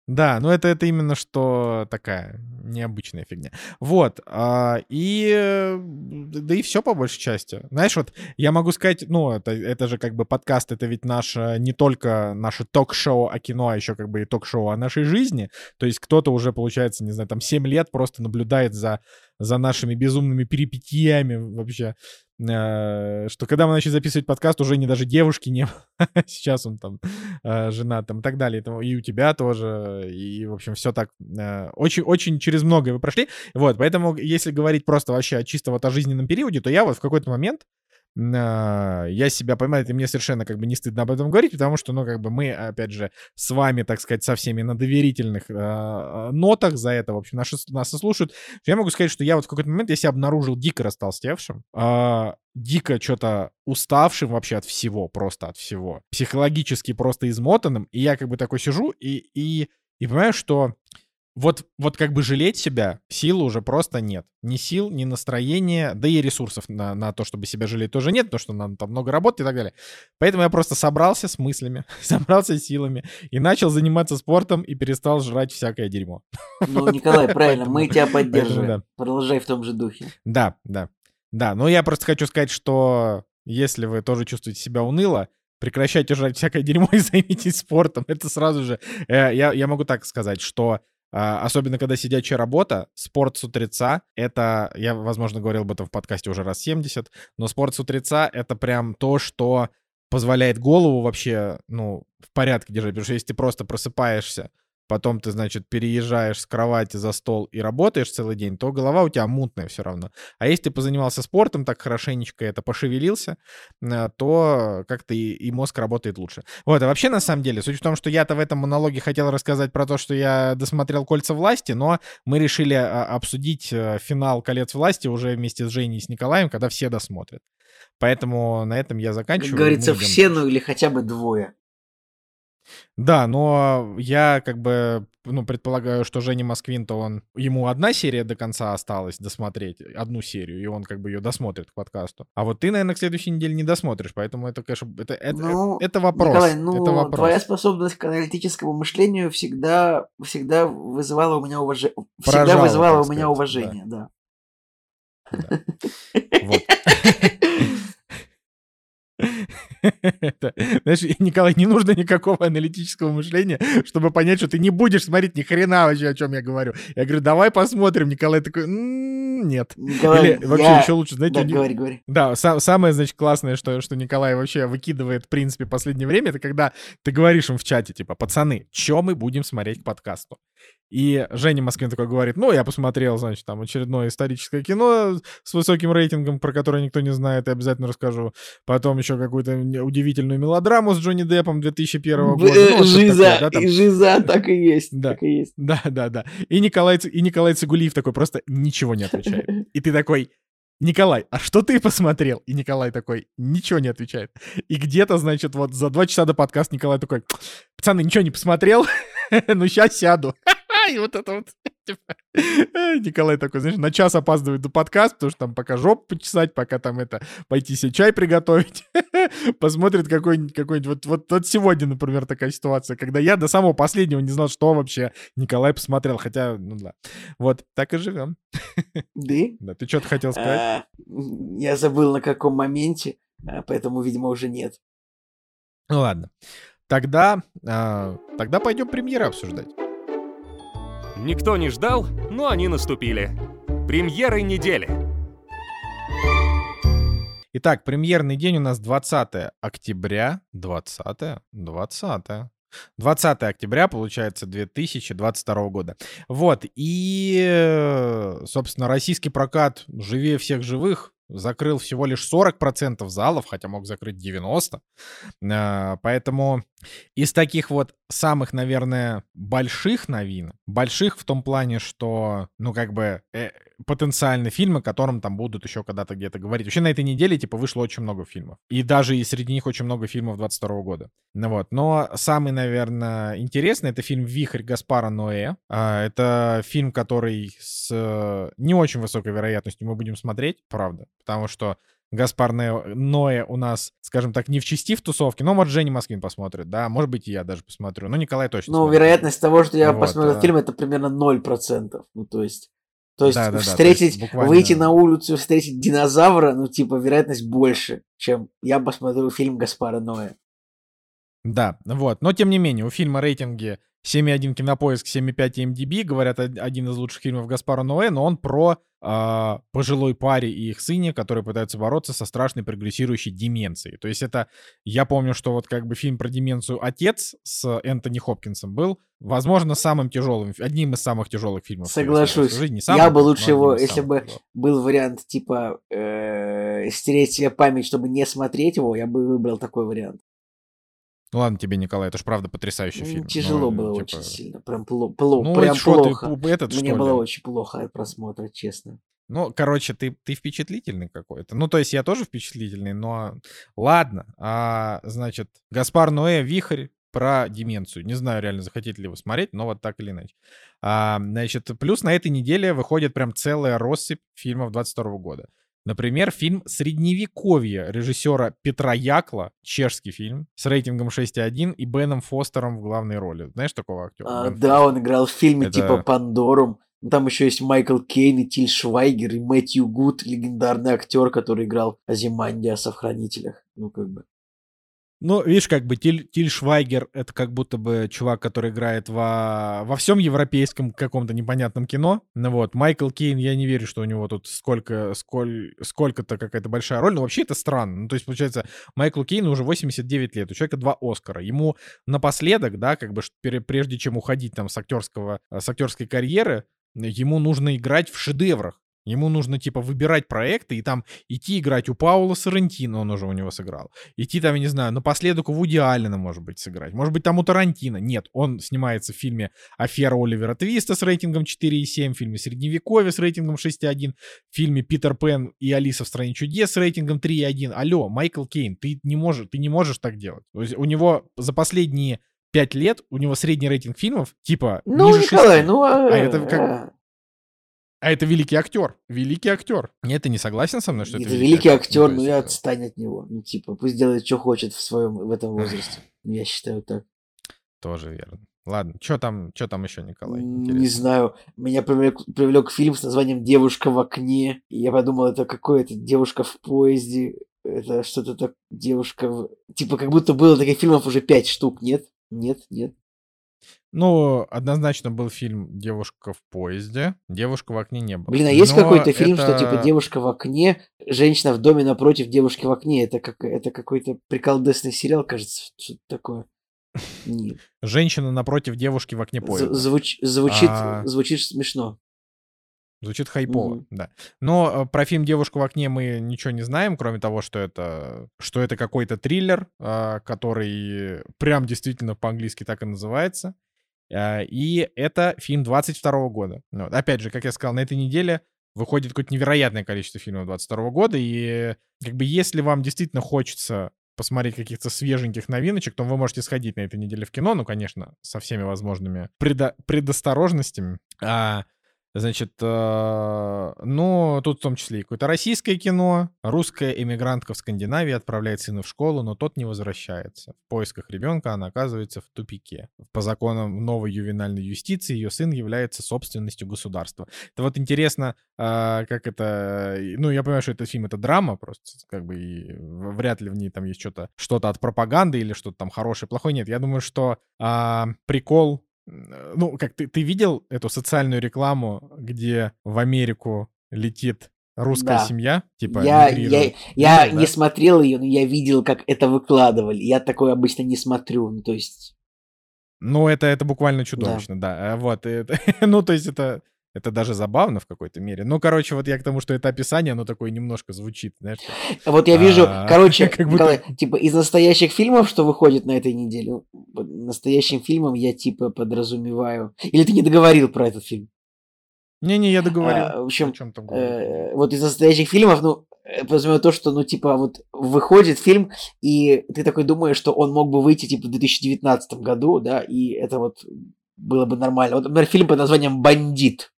да, ну это, это именно что такая необычная фигня. Вот, а, и да и все по большей части. Знаешь, вот я могу сказать, ну это, это же как бы подкаст, это ведь наше, не только наше ток-шоу о кино, а еще как бы и ток-шоу о нашей жизни. То есть кто-то уже, получается, не знаю, там 7 лет просто наблюдает за, за нашими безумными перипетиями вообще. Э, что когда мы начали записывать подкаст, уже не даже девушки не Сейчас он там э, женат там и так далее. И у тебя тоже. И, в общем, все так очень-очень э, через многое вы прошли. Вот, поэтому, если говорить просто вообще чисто вот о жизненном периоде, то я вот в какой-то момент я себя понимаю, и мне совершенно как бы не стыдно об этом говорить, потому что, ну, как бы мы, опять же, с вами, так сказать, со всеми на доверительных э, нотах за это, в общем, наши, нас и слушают. Я могу сказать, что я вот в какой-то момент себя обнаружил дико растолстевшим, э, дико что-то уставшим вообще от всего, просто от всего, психологически просто измотанным, и я как бы такой сижу и, и, и понимаю, что вот, вот как бы жалеть себя, сил уже просто нет. Ни сил, ни настроения, да и ресурсов на, на то, чтобы себя жалеть тоже нет, потому что нам там много работы и так далее. Поэтому я просто собрался с мыслями, собрался с силами и начал заниматься спортом и перестал жрать всякое дерьмо. Ну, Николай, правильно, мы тебя поддерживаем. Продолжай в том же духе. Да, да. Да, но я просто хочу сказать, что если вы тоже чувствуете себя уныло, прекращайте жрать всякое дерьмо и займитесь спортом. Это сразу же... Э, я, я могу так сказать, что особенно когда сидячая работа, спорт с утреца, это, я, возможно, говорил об этом в подкасте уже раз 70, но спорт с утреца — это прям то, что позволяет голову вообще, ну, в порядке держать. Потому что если ты просто просыпаешься потом ты, значит, переезжаешь с кровати за стол и работаешь целый день, то голова у тебя мутная все равно. А если ты позанимался спортом, так хорошенечко это пошевелился, э, то как-то и, и мозг работает лучше. Вот, а вообще, на самом деле, суть в том, что я-то в этом монологе хотел рассказать про то, что я досмотрел «Кольца власти», но мы решили а, обсудить э, финал «Колец власти» уже вместе с Женей и с Николаем, когда все досмотрят. Поэтому на этом я заканчиваю. Как говорится, все, ну или хотя бы двое. Да, но я как бы, ну, предполагаю, что Женя Москвин-то он, ему одна серия до конца осталась досмотреть, одну серию, и он как бы ее досмотрит к подкасту. А вот ты, наверное, к следующей неделе не досмотришь, поэтому это, конечно, это, это, Ну, это вопрос. Николай, ну, это вопрос. твоя способность к аналитическому мышлению всегда, всегда вызывала у меня уважение. Всегда Поражала, вызывала у меня уважение, да. Вот. Это, знаешь, Николай, не нужно никакого аналитического мышления, чтобы понять, что ты не будешь смотреть ни хрена вообще, о чем я говорю. Я говорю, давай посмотрим. Николай такой, «М, нет. Николай, Или вообще я... еще лучше, знаете, Да, Ни- говори, говори. Да, са- самое, значит, классное, что, что Николай вообще выкидывает, в принципе, последнее время, это когда ты говоришь им в чате, типа, пацаны, что мы будем смотреть к подкасту? И Женя Москвин такой говорит, ну, я посмотрел, значит, там очередное историческое кино с высоким рейтингом, про которое никто не знает, и обязательно расскажу. Потом еще какую-то не- удивительную мелодраму с Джонни Деппом 2001 года. Ну, вот что-то Жиза, такое, да, там. и жиза, так и есть, Да. так и есть. Да, да, да. И Николай, и Николай Цигулиев такой просто ничего не отвечает. И ты такой, Николай, а что ты посмотрел? И Николай такой, ничего не отвечает. И где-то, значит, вот за два часа до подкаста Николай такой, пацаны, ничего не посмотрел? Ну, сейчас сяду. И вот это вот, э, Николай такой, знаешь, на час опаздывает до подкаста, потому что там пока жопу почесать, пока там это, пойти себе чай приготовить. Посмотрит какой-нибудь, какой-нибудь, вот, вот, вот сегодня, например, такая ситуация, когда я до самого последнего не знал, что вообще Николай посмотрел, хотя, ну да. Вот, так и живем. Да? Да, ты что-то хотел сказать? А, Я забыл на каком моменте, а, поэтому, видимо, уже нет. Ну ладно. Тогда, а, тогда пойдем премьеры обсуждать. Никто не ждал, но они наступили. Премьеры недели. Итак, премьерный день у нас 20 октября. 20? 20. 20 октября, получается, 2022 года. Вот, и, э, собственно, российский прокат «Живее всех живых» закрыл всего лишь 40% залов, хотя мог закрыть 90%. Э, Поэтому из таких вот самых, наверное, больших новинок, больших в том плане, что, ну, как бы, э, потенциально фильмы, о котором там будут еще когда-то где-то говорить. Вообще на этой неделе, типа, вышло очень много фильмов. И даже и среди них очень много фильмов 22 года. Ну вот. Но самый, наверное, интересный это фильм «Вихрь» Гаспара Ноэ. А, Это фильм, который с э, не очень высокой вероятностью мы будем смотреть, правда. Потому что Гаспар Ноэ у нас, скажем так, не в части в тусовке, но, может, Женя Москвин посмотрит, да, может быть, и я даже посмотрю, но Николай точно Ну, смотрит. вероятность того, что я Вот, посмотрел а. фильм, это примерно 0%. Ну, то есть... То есть Да-да-да, то встретить, есть буквально- выйти на улицу, встретить динозавра, ну, типа, вероятность больше, чем я посмотрю фильм Гаспара Ноя. Да, вот. Но тем не менее, у фильма рейтинги 7,1 кинопоиск, 7,5 MDB. Говорят, од- один из лучших фильмов Гаспара Ноэ, но он про а, пожилой паре и их сыне, которые пытаются бороться со страшной прогрессирующей деменцией. То есть это, я помню, что вот как бы фильм про деменцию «Отец» с Энтони Хопкинсом был, возможно, самым тяжелым, одним из самых тяжелых фильмов. Соглашусь. жизни. Не Я самым, бы лучше его, если бы тяжелых. был вариант, типа, э, стереть себе память, чтобы не смотреть его, я бы выбрал такой вариант. Ну ладно тебе, Николай, это ж правда потрясающий М, фильм. Тяжело но, было типа, очень сильно. Прям, пло- пло- Ну, прям что ты, плохо. пу- этот, Мне было ли? очень плохо от просмотра, честно. Ну, короче, ты, ты впечатлительный какой-то. Ну, то есть я тоже впечатлительный, но ладно. А, значит, Гаспар Ноэ «Вихрь» про деменцию. Не знаю, реально, захотите ли вы смотреть, но вот так или иначе. А, значит, плюс на этой неделе выходит прям целая россыпь фильмов 22 года. Например, фильм «Средневековье» режиссера Петра Якла, чешский фильм, с рейтингом 6,1 и Беном Фостером в главной роли. Знаешь такого актера? А, Бен да, он играл в фильме Это- типа Пандорум. Ну, Там еще есть Майкл Кейн и Тиль Швайгер и Мэтью Гуд, легендарный актер, который играл Азимандиаса в «Хранителях». Ну, как бы. Ну, видишь, как бы Тиль, Тиль Швайгер — это как будто бы чувак, который играет во, во всем европейском каком-то непонятном кино. Ну вот, Майкл Кейн, я не верю, что у него тут сколько, сколь, сколько-то какая-то большая роль. Но вообще это странно. Ну, то есть, получается, Майклу Кейну уже 89 лет, у человека два Оскара. Ему напоследок, да, как бы прежде чем уходить там с актерского, с актерской карьеры, ему нужно играть в шедеврах. Ему нужно, типа, выбирать проекты и там идти играть у Паула Сарантино, он уже у него сыграл. Идти там, я не знаю, напоследок у Вуди Аллена, может быть, сыграть. Может быть, там у Тарантино. Нет, он снимается в фильме «Афера Оливера Твиста» с рейтингом 4,7, в фильме «Средневековье» с рейтингом 6,1, в фильме «Питер Пен и Алиса в стране чудес» с рейтингом 3,1. Алло, Майкл Кейн, ты не можешь, ты не можешь так делать. То есть у него за последние пять лет у него средний рейтинг фильмов типа Ну, ниже Николай, 6. ну... А это как- а, это великий актер. Великий актер. Нет, ты не согласен со мной, что это, Это великий актер, то ну и э, отстань от него. Ну, типа, пусть делает, что хочет в своем в этом возрасте. Ну, Я считаю так. Тоже верно. Ладно, что там, что там еще, Николай? Не Интересно. знаю, меня привлек, привлек фильм с названием «Девушка в окне». И я подумал, это какое-то «Девушка в поезде». Это что-то так, девушка в... Типа, как будто было таких фильмов уже пять штук, нет? Нет, нет. Ну, однозначно был фильм «Девушка в поезде». «Девушка в окне» не было. Блин, а есть Но какой-то фильм, что это- типа девушка в окне, женщина в доме напротив девушки в окне. Это, как, это какой-то приколдесный сериал, кажется, что-то такое. Нет. Женщина напротив девушки в окне поезда. звуч- звучит, А. звучит смешно. Звучит хайпово, Мгм. да. Но э, про фильм «Девушка в окне» мы ничего не знаем, кроме того, что это, что это какой-то триллер, а, который прям действительно по-английски так и называется. А, И это фильм 22 года. Ну. Опять же, как я сказал, на этой неделе выходит какое-то невероятное количество фильмов 22 года, и как бы если вам действительно хочется посмотреть каких-то свеженьких новиночек, то вы можете сходить на этой неделе в кино, ну, конечно, со всеми возможными предо- предосторожностями. А, Значит, э, ну, тут в том числе и какое-то российское кино. Русская эмигрантка в Скандинавии отправляет сына в школу, но тот не возвращается. В поисках ребенка она оказывается в тупике. По законам новой ювенальной юстиции ее сын является собственностью государства. Это вот интересно, а, как это... Ну, я понимаю, что этот фильм — это драма просто, как бы, и вряд ли в ней там есть что-то что от пропаганды или что-то там хорошее, плохое. Нет, я думаю, что а, прикол Ну, как ты, ты видел эту социальную рекламу, где в Америку летит русская Да. семья? Типа, я, я, я Видел, не да? смотрел ее, но я видел, как это выкладывали. Я такое обычно не смотрю. Ну, то есть, Ну, это, это буквально чудовищно, да. А, Вот, и это- ну, то есть это, это даже забавно в какой-то мере. Ну, короче, вот я к тому, что это описание, оно такое немножко звучит, знаешь. как- вот я вижу, А, короче, как будто- Николай, типа из настоящих фильмов, что выходит на этой неделе, настоящим фильмом я типа подразумеваю. Или ты не договорил про этот фильм? Не-не, я договорил. А, в общем, О чём там? Э, вот из настоящих фильмов, ну, подразумеваю то, что, ну, типа, вот выходит фильм, и ты такой думаешь, что он мог бы выйти, типа, в 2019 году, да, и это вот было бы нормально. Вот, например, фильм под названием «Бандит»,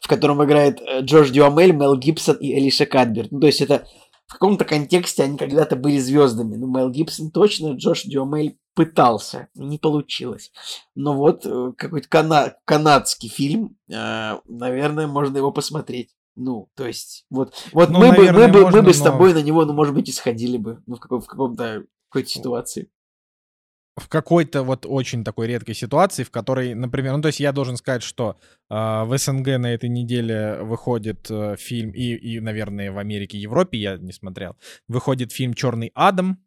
в котором играет э, Джордж Дюамель, Мел Гибсон и Элиша Кадберт. Ну, то есть это в каком-то контексте они когда-то были звездами. Ну, Мел Гибсон точно, Джордж Дюамель пытался, не получилось. Но вот э, какой-то кана- канадский фильм, э, наверное, можно его посмотреть. Ну, то есть, вот, вот Ну, мы, бы, наверное, мы, бы, мы можно, бы с но- тобой на него, ну, может быть, и сходили бы, ну, в, каком- в каком-то какой-то ситуации. В какой-то вот очень такой редкой ситуации, в которой, например, ну то есть я должен сказать, что э, в СНГ на этой неделе выходит э, фильм, и, и, наверное, в Америке Европе я не смотрел, выходит фильм «Черный Адам»,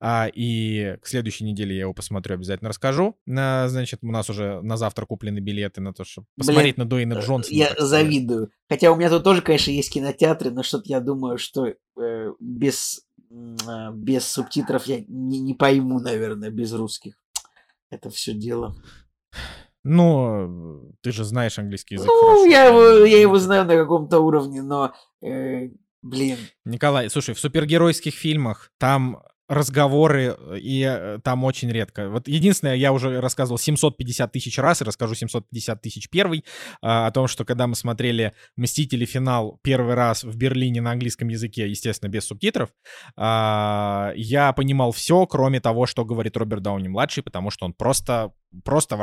а, и к следующей неделе я его посмотрю, обязательно расскажу. На, значит, у нас уже на завтра куплены билеты на то, чтобы Блин, посмотреть на Дуэйна Э, Джонсона. Я сказать. завидую. Хотя у меня тут тоже, конечно, есть кинотеатры, но что-то я думаю, что э, без, а, без субтитров я не, не пойму, наверное, без русских. Это все дело. Ну, ты же знаешь английский язык Ну, хорошо. я его, я его знаю на каком-то уровне, но, э, блин, Николай, слушай, в супергеройских фильмах там разговоры, э, и э, там очень редко. Вот единственное, я уже рассказывал 750 тысяч раз, и расскажу 750 тысяч первый, а, о том, что когда мы смотрели «Мстители. Финал» первый раз в Берлине на английском языке, естественно, без субтитров, а, я понимал все, кроме того, что говорит Роберт Дауни-младший, потому что он просто... Просто...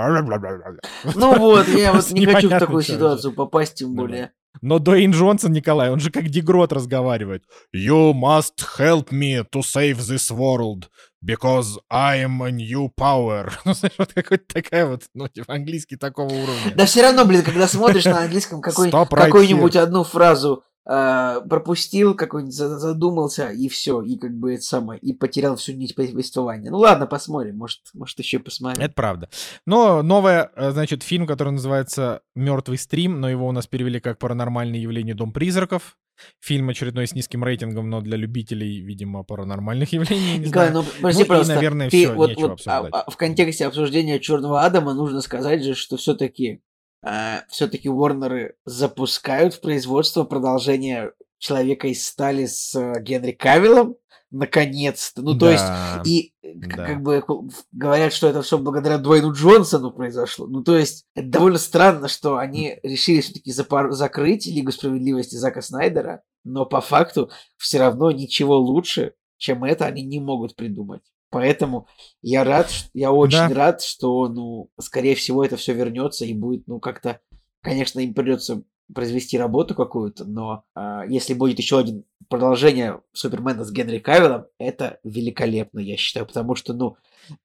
ну вот, я вот не хочу в такую ситуацию попасть, тем более. Но Дуэйн Джонсон, Николай, он же как Дегрот разговаривает. You must help me to save this world, because I am a new power. Ну, знаешь, вот какой-то такая вот, ну, типа, английский такого уровня. Да все равно, блин, когда смотришь на английском какой- Stop right какую-нибудь одну фразу э, пропустил, какой-нибудь задумался, и все, и как бы это самое, и потерял всю нить повествования. Ну ладно, посмотрим, может, может еще посмотрим. Это правда. Но новое, э, значит, фильм, который называется «Мертвый стрим», но его у нас перевели как «Паранормальное явление Дом призраков». Фильм очередной с низким рейтингом, но для любителей, видимо, паранормальных явлений. Не Николай, знаю. ну подожди, ну, просто. И, наверное, ты, все, вот, нечего вот, обсуждать. А, а, в контексте обсуждения Черного Адама нужно сказать же, что все-таки а, все-таки Уорнеры запускают в производство продолжение Человека из стали с э, Генри Кавиллом, наконец-то. Ну, то да, есть, и э, да. как бы говорят, что это все благодаря Дуэйну Джонсону произошло. Ну, то есть, это довольно странно, что они решили все-таки запар- закрыть Лигу справедливости Зака Снайдера, но по факту все равно ничего лучше, чем это, они не могут придумать. Поэтому я рад, я очень да. рад, что, ну, скорее всего, это все вернется и будет, ну, как-то, конечно, им придется произвести работу какую-то, но э, если будет еще один продолжение Супермена с Генри Кавиллом, это великолепно, я считаю, потому что, ну,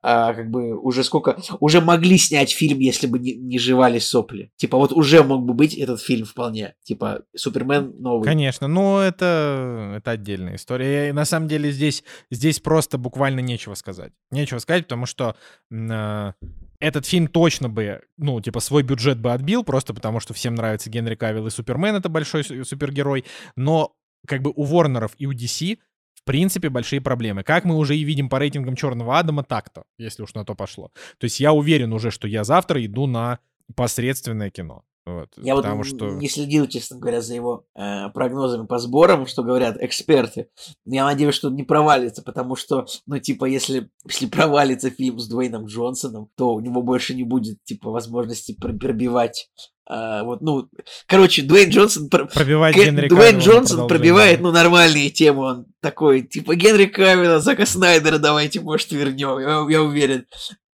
а, как бы уже сколько... Уже могли снять фильм, если бы не, не жевали сопли. Типа вот уже мог бы быть этот фильм вполне. Типа Супермен новый. Конечно, но это, это отдельная история. И на самом деле здесь, здесь просто буквально нечего сказать. Нечего сказать, потому что... Э, этот фильм точно бы, ну, типа, свой бюджет бы отбил, просто потому что всем нравится Генри Кавилл и Супермен, это большой супергерой, но как бы у Ворнеров и у DC в принципе, большие проблемы. Как мы уже и видим по рейтингам Черного Адама, так-то, если уж на то пошло. То есть я уверен уже, что я завтра иду на посредственное кино. Вот, я потому вот что... не следил, честно говоря, за его э, прогнозами по сборам, что говорят эксперты. Я надеюсь, что он не провалится, потому что, ну, типа, если, если провалится фильм с Дуэйном Джонсоном, то у него больше не будет, типа, возможности пробивать а, вот, ну, короче, Дуэйн Джонсон... Пробивает Г... Генри Дуэйн Джонсон пробивает, ну, нормальные темы. Он такой, типа, Генри Кавилла, Зака Снайдера давайте, может, вернем. Я, я уверен.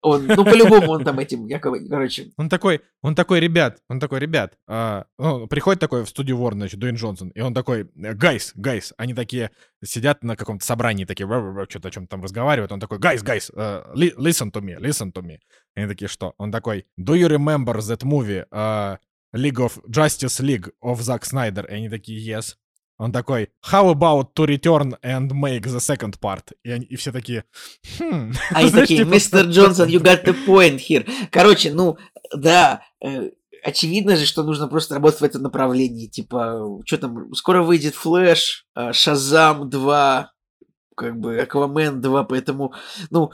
Он, ну, по-любому он там этим, якобы, короче. Он такой, он такой, ребят, он такой, ребят, а, ну, приходит такой в студию Ворн, значит, Дуэйн Джонсон, и он такой, guys, guys, они такие сидят на каком-то собрании, такие, что-то о чем-то там разговаривают, он такой, guys, guys, uh, listen to me, listen to me. И они такие, что? Он такой, do you remember that movie uh, League of Justice League of Zack Snyder? И они такие, yes. Он такой, how about to return and make the second part? И, они, и все такие, хм. Они такие, мистер Джонсон, you got the point here. Короче, ну, да, э, очевидно же, что нужно просто работать в этом направлении. Типа, что там, скоро выйдет Флэш, э, Шазам 2, как бы Аквамен 2, поэтому, ну,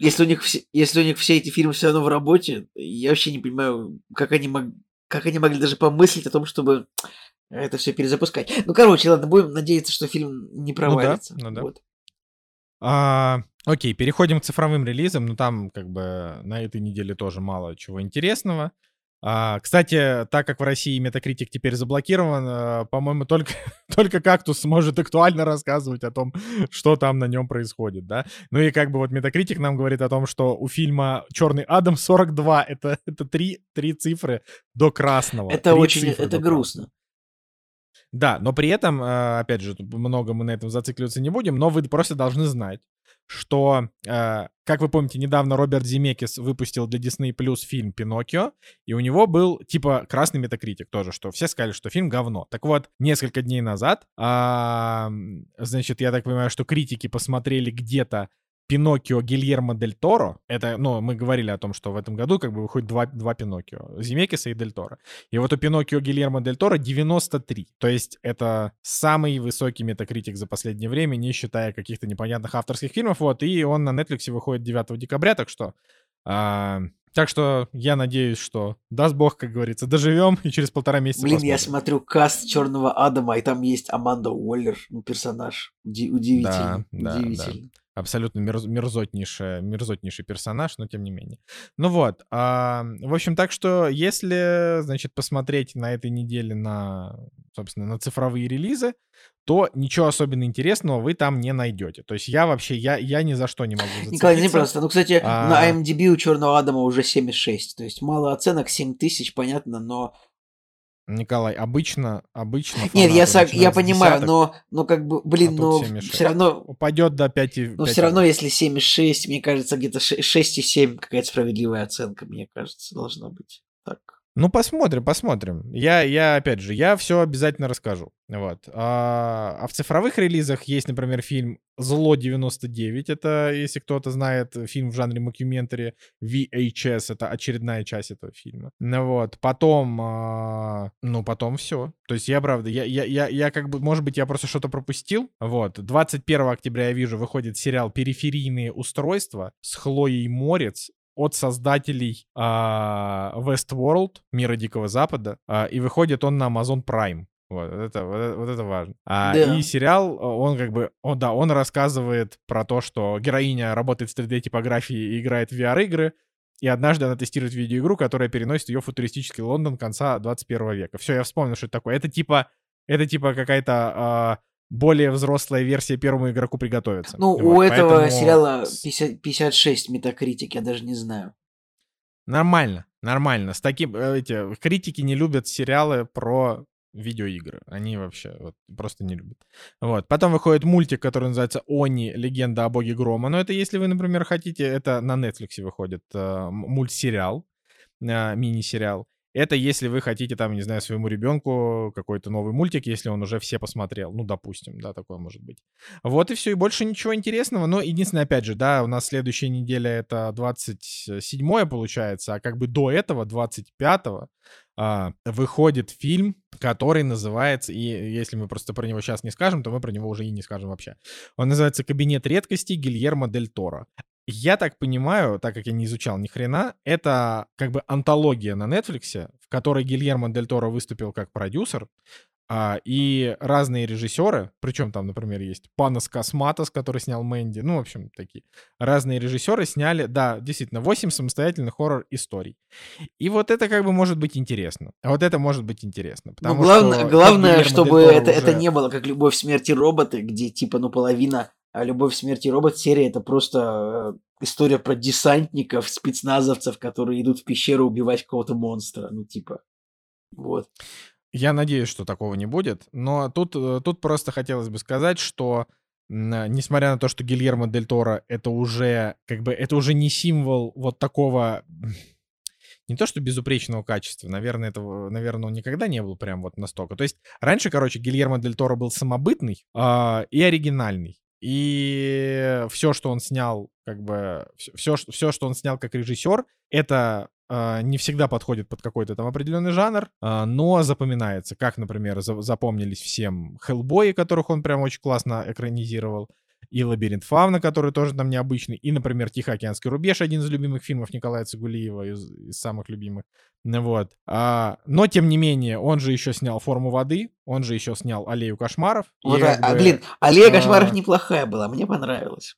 если у них все, если у них все эти фильмы все равно в работе, я вообще не понимаю, как они, мог, как они могли даже помыслить о том, чтобы это все перезапускать. Ну, короче, ладно, будем надеяться, что фильм не провалится. Ну да, ну да. Вот. А, окей, переходим к цифровым релизам. Ну, там как бы на этой неделе тоже мало чего интересного. А, кстати, так как в России Metacritic теперь заблокирован, а, по-моему, только, только кактус сможет актуально рассказывать о том, что там на нем происходит, да. Ну и как бы вот Metacritic нам говорит о том, что у фильма Черный Адам 42 это, это три, три цифры до красного. Это очень, это грустно. Да, но при этом, э, опять же, много мы на этом зацикливаться не будем, но вы просто должны знать, что, э, как вы помните, недавно Роберт Земекис выпустил для Disney Plus фильм «Пиноккио», и у него был типа красный метакритик тоже, что все сказали, что фильм говно. Так вот, несколько дней назад, а, значит, я так понимаю, что критики посмотрели где-то Пиноккио Гильермо Дель Торо. Это, ну, мы говорили о том, что в этом году как бы выходит два, два Пиноккио. Земекиса и Дель Торо. И вот у Пиноккио Гильермо Дель Торо 93. То есть это самый высокий метакритик за последнее время, не считая каких-то непонятных авторских фильмов. Вот, и он на Netflix выходит 9 декабря, так что... А, так что я надеюсь, что даст бог, как говорится, доживем и через полтора месяца Блин, посмотрим. я смотрю каст Черного Адама, и там есть Аманда Уоллер, ну, персонаж. Удивительный. Да, удивительный. Да, да абсолютно мерз, мерзотнейший, мерзотнейший персонаж, но тем не менее. Ну вот, а, в общем, так что если, значит, посмотреть на этой неделе на, собственно, на цифровые релизы, то ничего особенно интересного вы там не найдете. То есть я вообще, я, я ни за что не могу зацепиться. Николай, не просто. Ну, кстати, а... на IMDb у Черного Адама уже 7,6. То есть мало оценок, 7 тысяч, понятно, но Николай, обычно, обычно... Нет, я, сог, я понимаю, десяток, но, но как бы, блин, а но все равно... Упадет до 5, 5 Но все равно, если 7,6, мне кажется, где-то 6,7 какая-то справедливая оценка, мне кажется, должна быть. Так. Ну, посмотрим, посмотрим. Я, я опять же, я все обязательно расскажу. Вот. А, а в цифровых релизах есть, например, фильм «Зло 99». Это, если кто-то знает, фильм в жанре мокюментари. VHS — это очередная часть этого фильма. Ну вот. Потом, а, ну, потом все. То есть я, правда, я, я, я, я как бы, может быть, я просто что-то пропустил. Вот. 21 октября, я вижу, выходит сериал «Периферийные устройства» с Хлоей Морец от создателей а, Westworld, Мира Дикого Запада, а, и выходит он на Amazon Prime. Вот это, вот, вот это важно. А, Да. И сериал, он как бы, он, да, он рассказывает про то, что героиня работает в 3D-типографии и играет в VR-игры, и однажды она тестирует видеоигру, которая переносит ее в футуристический Лондон конца 21 века. Все, я вспомнил, что это такое. Это типа, это типа какая-то а, более взрослая версия первому игроку приготовиться. Ну, Вот, у этого поэтому сериала с- 50 56 метакритик, я даже не знаю. Нормально, нормально. С таким, э, эти, критики не любят сериалы про видеоигры. Они вообще вот, просто не любят. Вот. Потом выходит мультик, который называется «Они. Легенда о боге грома». Но это если вы, например, хотите, это на Netflix выходит э, мультсериал, э, мини-сериал. Это если вы хотите, там, не знаю, своему ребенку какой-то новый мультик, если он уже все посмотрел. Ну, допустим, да, такое может быть. Вот и все, и больше ничего интересного. Но единственное, опять же, да, у нас следующая неделя это 27 получается, а как бы до этого, 25 а, выходит фильм, который называется, и если мы просто про него сейчас не скажем, то мы про него уже и не скажем вообще. Он называется «Кабинет редкостей» Гильермо Дель Торо. Я так понимаю, так как я не изучал ни хрена, это как бы антология на Netflix, в которой Гильермо Дель Торо выступил как продюсер, а, и разные режиссеры, причем там, например, есть Панос Косматос, который снял Мэнди, ну, в общем, такие разные режиссеры сняли, да, действительно, 8 самостоятельных хоррор-историй. И вот это как бы может быть интересно. А вот это может быть интересно. Ну, Потому главное, что главное чтобы это, это уже- не было как «Любовь, смерти роботы», где типа, ну, половина а «Любовь, смерти робот» серия это просто э, история про десантников, спецназовцев, которые идут в пещеру убивать какого-то монстра. Ну, типа, вот. Я надеюсь, что такого не будет. Но тут, э, тут просто хотелось бы сказать, что а, несмотря на то, что Гильермо Дель Торо это уже как бы это уже не символ вот такого не то что безупречного качества, наверное, этого, наверное, он никогда не был прям вот настолько. То есть раньше, короче, Гильермо Дель Торо был самобытный а, и оригинальный. И все, что он снял, как бы, все, все, что он снял как режиссер, это а, не всегда подходит под какой-то там определенный жанр, а, но запоминается. Как, например, за- запомнились всем Хеллбои, которых он прям очень классно экранизировал, и Лабиринт Фавна, который тоже там необычный, и, например, Тихоокеанский рубеж, один из любимых фильмов Николая Цигулиева, из, из самых любимых. Ну Вот. А, но, тем не менее, он же еще снял «Форму воды», он же еще снял «Аллею кошмаров». и Вот, как а, бы- блин, Аллея а, кошмаров неплохая была, мне понравилась.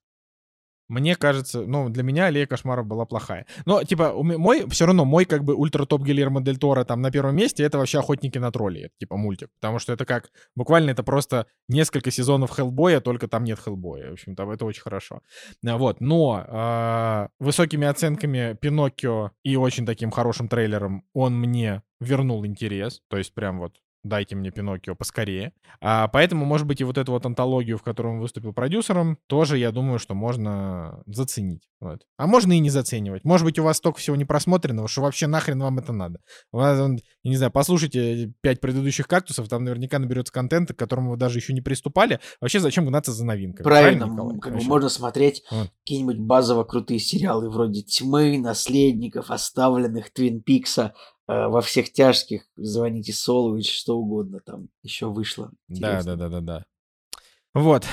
Мне кажется, ну, для меня Аллея кошмаров была плохая. Но, типа, мой, все равно, мой, как бы, ультра-топ Гильермо Дель Торо там на первом месте, это вообще «Охотники на троллей», это, типа, мультик. Потому что это как, буквально это просто несколько сезонов Хеллбоя, только там нет Хеллбоя. В общем, там это очень хорошо. А, Вот, но а, высокими оценками Пиноккио и очень таким хорошим трейлером он мне вернул интерес. То есть прям вот дайте мне Пиноккио поскорее. А, поэтому, может быть, и вот эту вот антологию, в которой он выступил продюсером, тоже, я думаю, что можно заценить. Вот. А можно и не заценивать. Может быть, у вас столько всего не просмотренного, что вообще нахрен вам это надо. Вас, я не знаю, послушайте пять предыдущих кактусов, там наверняка наберется контента, к которому вы даже еще не приступали. Вообще, зачем гнаться за новинками? Правильно, Николай? м, как бы можно смотреть Вот. какие-нибудь базово крутые сериалы вроде «Тьмы», «Наследников», «Оставленных», «Твин Пикса», «Во всех тяжких», «Звоните Солович», что угодно там еще вышло. Да, Интересно. да, да, да, да. Вот.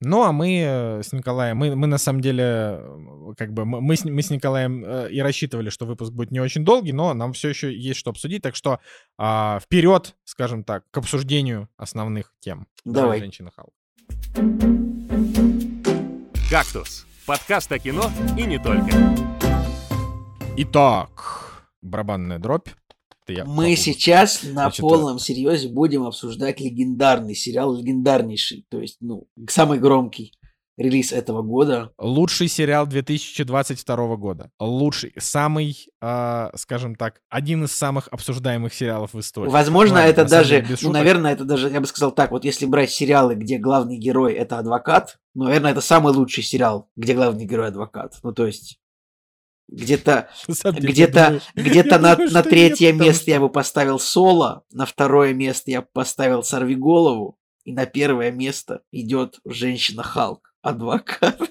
Ну, а мы э, с Николаем, мы, мы на самом деле, э, как бы, мы, мы с, мы с Николаем э, и рассчитывали, что выпуск будет не очень долгий, но нам все еще есть что обсудить, так что а, вперед, скажем так, к обсуждению основных тем. Давай. женщина Халк. «Кактус» — подкаст о кино и не только. Итак, барабанная дробь. Я Мы попу- сейчас на Значит, полном серьезе будем обсуждать легендарный сериал, легендарнейший, то есть, ну, самый громкий релиз этого года. Лучший сериал 2022 года. Лучший, самый, а, скажем так, один из самых обсуждаемых сериалов в истории. Возможно, Ладно, это даже, деле, ну, наверное, это даже, я бы сказал так, вот если брать сериалы, где главный герой это адвокат, ну, наверное, это самый лучший сериал, где главный герой адвокат. Ну, то есть, Где-то я где-то где-то я на, на третье нет, место я бы поставил соло, на второе место я бы поставил сорви голову, и на первое место идет женщина Халк, адвокат.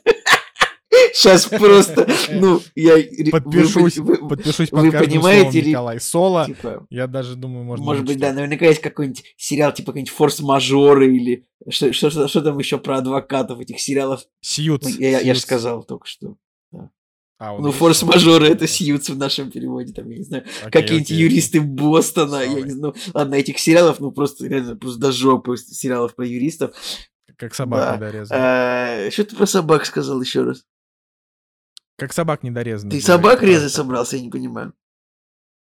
Сейчас просто, ну, я... вы- Подпишусь, вы- вы- подпишусь вы под каждым понимаете, словом, Николай. Соло, типа, я даже думаю, можно может быть, да, наверняка есть какой-нибудь сериал, типа какой-нибудь форс-мажоры или что, что, что, что там еще про адвокатов этих сериалов. Сьюз. Ну, я, я же Сьюз. сказал только что. А, Ну, форс-мажоры это Сьюз в нашем переводе, там, я не знаю, Окей, какие-нибудь окей. юристы Бостона, я Sorry. не знаю, ладно, этих сериалов, ну, просто, реально, просто до жопы сериалов про юристов. Как собак Да. недорезанных. А, Что ты про собак сказал еще раз? Как собак недорезанных. Ты собак резать собрался, я не понимаю.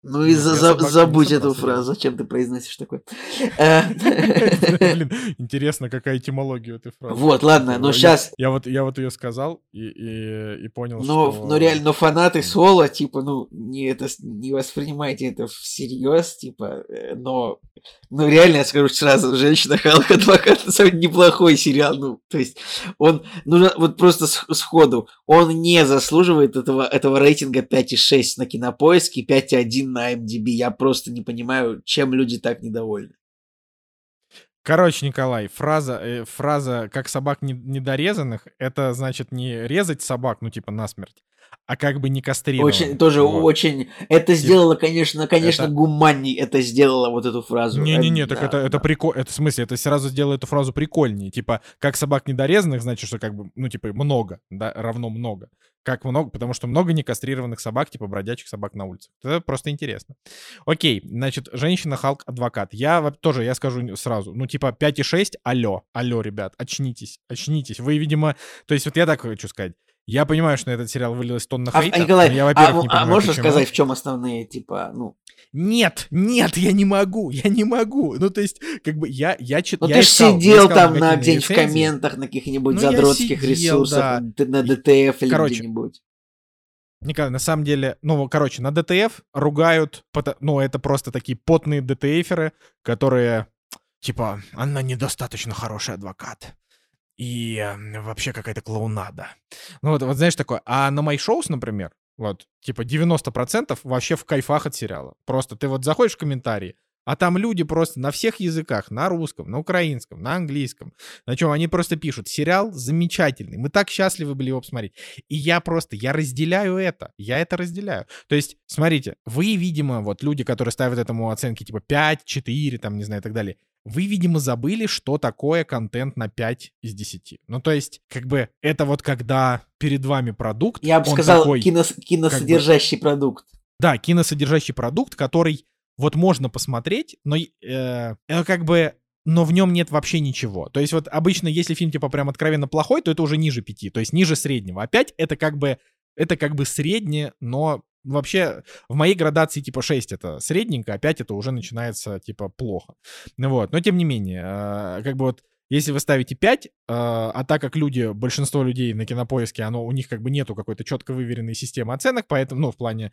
Ну и за- за- забудь эту фразу, зачем ты произносишь такое. Блин, интересно, какая этимология у этой фразы. Вот, ладно, Я- сейчас, Я вот, я вот ее сказал и, понял, что... ну реально, но фанаты Соло, типа, ну, не, это, не воспринимайте это всерьез, типа, э, но, ну, реально, я скажу сразу, «Женщина Халк Адвокат» на самом деле неплохой сериал, ну, то есть, он, ну, вот просто сходу, он не заслуживает этого, этого рейтинга 5,6 на Кинопоиске, 5,1 на MDB, я просто не понимаю, чем люди так недовольны. Короче, Николай, фраза, э, фраза «как собак не- недорезанных» — это значит не резать собак, ну, типа, насмерть, а как бы не кастрированных. Очень, тоже Вот. очень, это сделало, конечно, конечно, это- гуманней это сделало вот эту фразу. Не-не-не, Э, так да, это, это да. прикол, это в смысле, это сразу сделает эту фразу прикольнее. Типа, как собак недорезанных, значит, что как бы, ну, типа, много, да, равно много. Как много, потому что много некастрированных собак, типа бродячих собак на улицах. Это просто интересно. Окей, значит, женщина Халк адвокат. Я тоже, я скажу сразу, ну, типа 5,6, алло, алло, ребят, очнитесь, очнитесь. Вы, видимо, то есть вот я так хочу сказать. Я понимаю, что на этот сериал вылилось тонна А, хейта, Николай, но я, а, во-первых, не а понимаю, можешь почему. сказать, в чем основные, типа, ну... Нет, нет, я не могу, я не могу. Ну, то есть, как бы я, я читал. Ну ты ж сидел там на где-нибудь в комментах на каких-нибудь Ну, задротских сидел, ресурсах, да. на DTF или Короче, где-нибудь. Николай, на самом деле, ну, короче, на DTF ругают, ну, это просто такие потные DTF еры, которые, типа, она недостаточно хороший адвокат. И э, вообще какая-то клоунада. Ну, вот, вот знаешь такое. А на MyShows, например, вот, типа 90% вообще в кайфах от сериала. Просто ты вот заходишь в комментарии, а там люди просто на всех языках, на русском, на украинском, на английском, на чем они просто пишут, сериал замечательный, мы так счастливы были его посмотреть. И я просто, я разделяю это, я это разделяю. То есть, смотрите, вы, видимо, вот люди, которые ставят этому оценки типа 5, 4, там, не знаю, и так далее, вы, видимо, забыли, что такое контент на 5 из 10. Ну, то есть, как бы, это вот когда перед вами продукт, Я бы сказал, такой, кинос- киносодержащий продукт. да, киносодержащий продукт, который вот можно посмотреть, но э, это как бы но в нем нет вообще ничего. То есть вот обычно, если фильм типа прям откровенно плохой, то это уже ниже пяти, то есть ниже среднего. Опять это как бы это как бы среднее, но вообще в моей градации типа 6 это средненько, а 5 это уже начинается типа плохо. Вот, но тем не менее, э, как бы вот если вы ставите 5, э, а так как люди, большинство людей на кинопоиске, оно, у них как бы нету какой-то четко выверенной системы оценок, поэтому, ну, в плане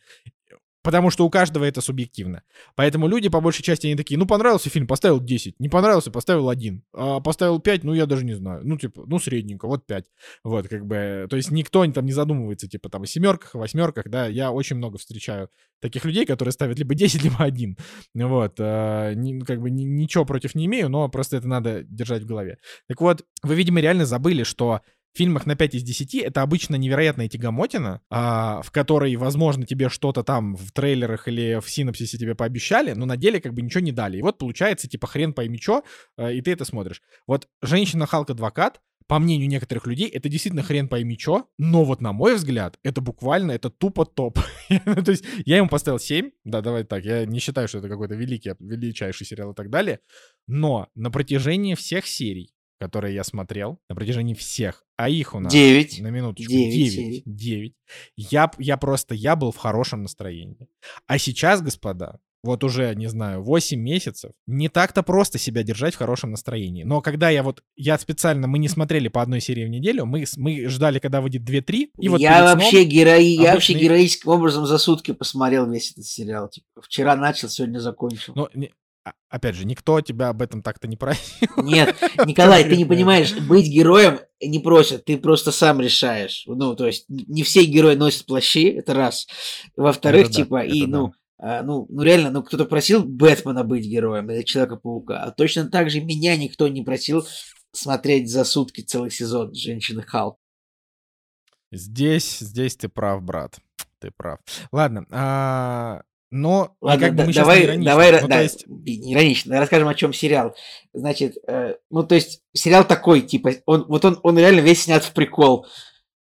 Потому что у каждого это субъективно. Поэтому люди, по большей части, они такие, ну, понравился фильм, поставил 10. Не понравился, поставил 1. А поставил 5, ну, я даже не знаю. Ну, типа, ну, средненько, вот 5. Вот, как бы, то есть никто там не задумывается, типа, там, о семерках, о восьмерках, да. Я очень много встречаю таких людей, которые ставят либо 10, либо 1. Вот, а, ни- как бы ни- ничего против не имею, но просто это надо держать в голове. Так вот, вы, видимо, реально забыли, что фильмах на 5 из 10 это обычно невероятная тягомотина, а, в которой, возможно, тебе что-то там в трейлерах или в синопсисе тебе пообещали, но на деле как бы ничего не дали. И вот получается, типа, хрен пойми чё, а, и ты это смотришь. Вот «Женщина-Халк-адвокат», по мнению некоторых людей, это действительно хрен пойми чё, но вот на мой взгляд, это буквально, это тупо топ. То есть я ему поставил 7, да, давай так, я не считаю, что это какой-то великий, величайший сериал и так далее, но на протяжении всех серий, которые я смотрел, на протяжении всех, а их у нас... Девять. На минуточку. Девять 9. серий. 9. Я, я просто, я был в хорошем настроении. А сейчас, господа, вот уже, не знаю, 8 месяцев, не так-то просто себя держать в хорошем настроении. Но когда я вот, я специально, мы не смотрели по одной серии в неделю, мы, мы ждали, когда выйдет 2-3, и вот я сном- вообще герои, я вообще героическим образом за сутки посмотрел весь этот сериал. Типа, вчера начал, сегодня закончил. А, опять же, никто тебя об этом так-то не просил. Нет, Николай, ты не понимаешь, быть героем не просят, ты просто сам решаешь. Ну, то есть, не все герои носят плащи, это раз. Во-вторых, типа, и, ну, а, ну, ну реально, ну кто-то просил Бэтмена быть героем или Человека-паука, а точно так же меня никто не просил смотреть за сутки целый сезон Женщины Халк. Здесь, здесь ты прав, брат. Ты прав. Ладно, а, но Ладно, как бы мы давай, сейчас давай, ну, да, есть... иронично. Расскажем, о чем сериал. Значит, э, ну то есть сериал такой, типа, он вот он, он реально весь снят в прикол.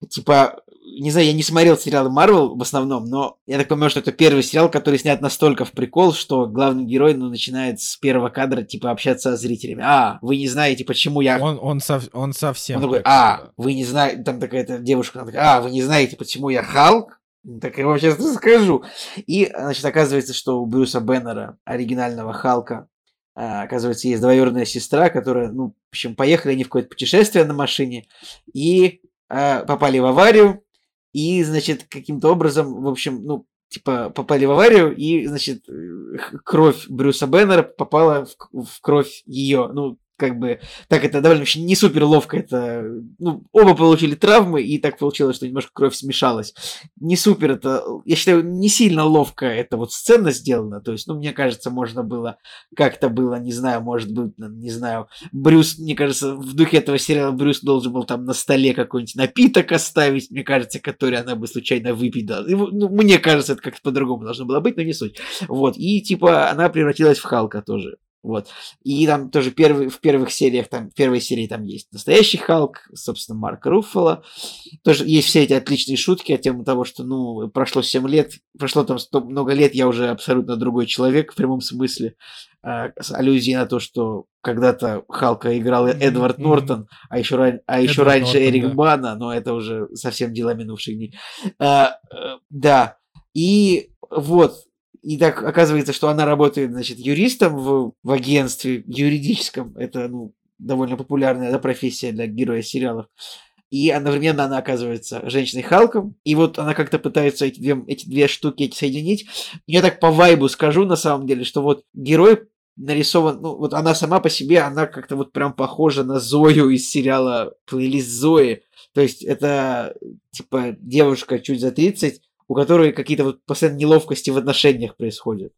Типа, не знаю, я не смотрел сериалы Марвел в основном, но я так понимаю, что это первый сериал, который снят настолько в прикол, что главный герой ну, начинает с первого кадра типа общаться с зрителями. А, вы не знаете, почему я... Он, он, сов... он совсем... Он такой, а, вы не знаете... Там такая девушка, она такая, а, вы не знаете, почему я Халк? Так я вам сейчас расскажу. И, значит, оказывается, что у Брюса Беннера, оригинального Халка, а, оказывается, есть двоюродная сестра, которая, ну, в общем, поехали они в какое-то путешествие на машине и а, попали в аварию, и, значит, каким-то образом, в общем, ну, типа, попали в аварию, и, значит, кровь Брюса Беннера попала в, в кровь ее, ну, как бы, так это довольно вообще не супер ловко, это, ну, оба получили травмы, и так получилось, что немножко кровь смешалась. Не супер это, я считаю, не сильно ловко эта вот сцена сделана, то есть, ну, мне кажется, можно было, как-то было, не знаю, может быть, не знаю, Брюс, мне кажется, в духе этого сериала Брюс должен был там на столе какой-нибудь напиток оставить, мне кажется, который она бы случайно выпила. Ну, мне кажется, это как-то по-другому должно было быть, но не суть. Вот, и, типа, она превратилась в Халка тоже. Вот. И там тоже первый, в первых сериях, там, в первой серии там есть настоящий Халк, собственно, Марк Руффало. Тоже есть все эти отличные шутки о тему того, что, ну, прошло 7 лет, прошло там 100, много лет, я уже абсолютно другой человек в прямом смысле. А, с аллюзией на то, что когда-то Халка играл Эдвард Нортон, а еще, а еще Эдвард раньше Нортон, Эрик да. Бана, но это уже совсем дела минувших дней. А, э, да. И вот, и так оказывается, что она работает, значит, юристом в, в агентстве юридическом. Это, ну, довольно популярная да, профессия для героя сериалов. И одновременно она оказывается женщиной Халком. И вот она как-то пытается эти две, эти две штуки эти соединить. Я так по вайбу скажу, на самом деле, что вот герой нарисован, ну, вот она сама по себе, она как-то вот прям похожа на Зою из сериала «Плейлист Зои». То есть это, типа, девушка чуть за 30, у которой какие-то вот постоянно неловкости в отношениях происходят.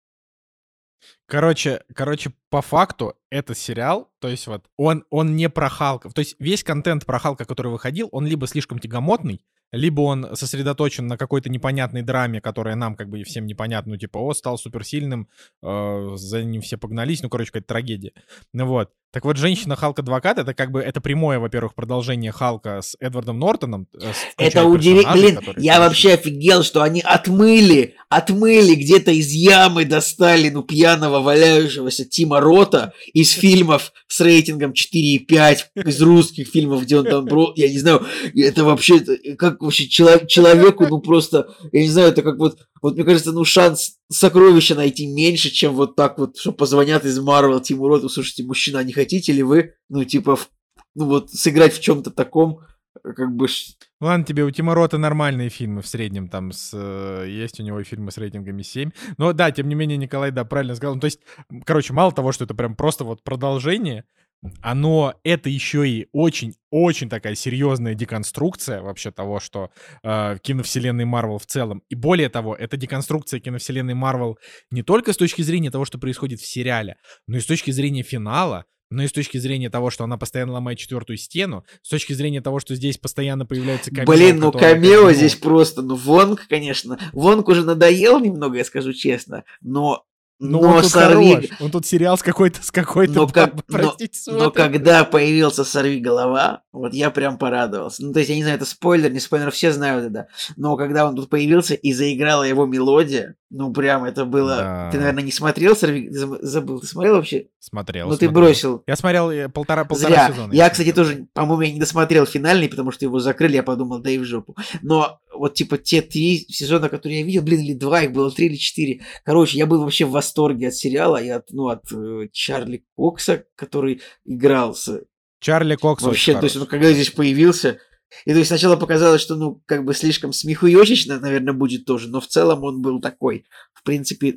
Короче, короче, по факту это сериал, то есть вот он, он не про Халка. То есть весь контент про Халка, который выходил, он либо слишком тягомотный, либо он сосредоточен на какой-то непонятной драме, которая нам как бы всем непонятна, ну типа, о, стал суперсильным, э, за ним все погнались, ну, короче, какая-то трагедия. Ну вот. Так вот, «Женщина Халк-адвокат» — это как бы, это прямое, во-первых, продолжение Халка с Эдвардом Нортоном. Э, это удивительно. Блин, я вообще офигел, что они отмыли, отмыли где-то из ямы, достали, ну, пьяного валяющегося Тима Рота из фильмов с рейтингом 4,5, из русских фильмов, где он там, бро, я не знаю, это вообще, как вообще человеку, ну, просто, я не знаю, это как вот вот мне кажется, ну шанс сокровища найти меньше, чем вот так вот, что позвонят из Марвел Тиму Роту, слушайте, мужчина, не хотите ли вы, ну типа, ну вот сыграть в чем-то таком, как бы... Ладно, тебе у Тима Рота нормальные фильмы в среднем, там с, э, есть у него фильмы с рейтингами 7. Но да, тем не менее, Николай, да, правильно сказал. Ну, то есть, короче, мало того, что это прям просто вот продолжение, оно это еще и очень-очень такая серьезная деконструкция вообще того, что э, киновселенной Марвел в целом. И более того, это деконструкция киновселенной Марвел не только с точки зрения того, что происходит в сериале, но и с точки зрения финала, но и с точки зрения того, что она постоянно ломает четвертую стену, с точки зрения того, что здесь постоянно появляются камео. Блин, ну камео ну... здесь просто, ну Вонг, конечно. Вонг уже надоел немного, я скажу честно, но но, но он тут сорви... хорош. Он тут сериал с какой-то, с какой-то, но, как... простите, но, но когда появился «Сорви голова», вот я прям порадовался. Ну, то есть, я не знаю, это спойлер, не спойлер, все знают это. Но когда он тут появился и заиграла его мелодия, ну, прям это было... Да. Ты, наверное, не смотрел «Сорви...» Забыл, ты смотрел вообще? Смотрел. Ну, ты бросил. Я смотрел э, полтора, полтора Зря. сезона. Я, кстати, тоже, по-моему, я не досмотрел финальный, потому что его закрыли, я подумал, да и в жопу. Но вот, типа, те три сезона, которые я видел, блин, или два, их было три или четыре. Короче, я был вообще в восторге от сериала и от, ну, от э, Чарли Кокса, который играл с... Чарли Кокс Вообще, то есть, он когда здесь появился, И то есть сначала показалось, что, ну, как бы слишком смехуёчечно, наверное, будет тоже, но в целом он был такой, в принципе,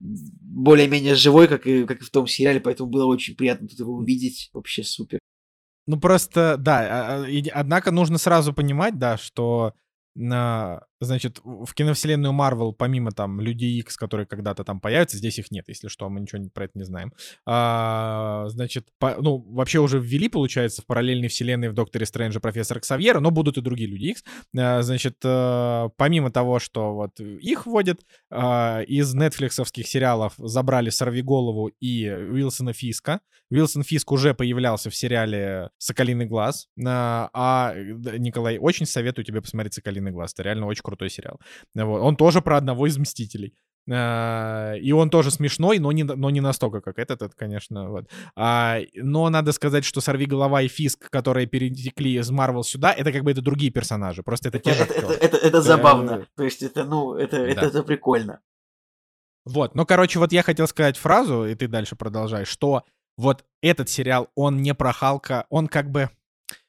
более-менее живой, как и, как и в том сериале, поэтому было очень приятно тут его увидеть, вообще супер. Ну просто, да, а, а, однако нужно сразу понимать, да, что на, значит, в киновселенную Марвел, помимо там Людей Икс, которые когда-то там появятся, здесь их нет, если что, мы ничего про это не знаем. А, значит, по, ну, вообще уже ввели, получается, в параллельной вселенной в Докторе Стрэнджа профессора Ксавьера, но будут и другие Люди Икс. А, значит, а, помимо того, что вот их вводят, а, из нетфликсовских сериалов забрали Сорвиголову и Уилсона Фиска. Уилсон Фиск уже появлялся в сериале «Соколиный глаз», а, а Николай, очень советую тебе посмотреть «Соколиный глаз», это реально очень крутой сериал. Вот. Он тоже про одного из Мстителей. А, и он тоже смешной, но не, но не настолько, как этот, это, конечно, вот. А, но надо сказать, что Сорви голова и Фиск, которые перетекли из Марвел сюда, это как бы это другие персонажи, просто это те же. Это, это, это, это забавно, то есть это, ну, это, да. это, это прикольно. Вот, ну, короче, вот я хотел сказать фразу, и ты дальше продолжаешь, что вот этот сериал, он не про Халка, он как бы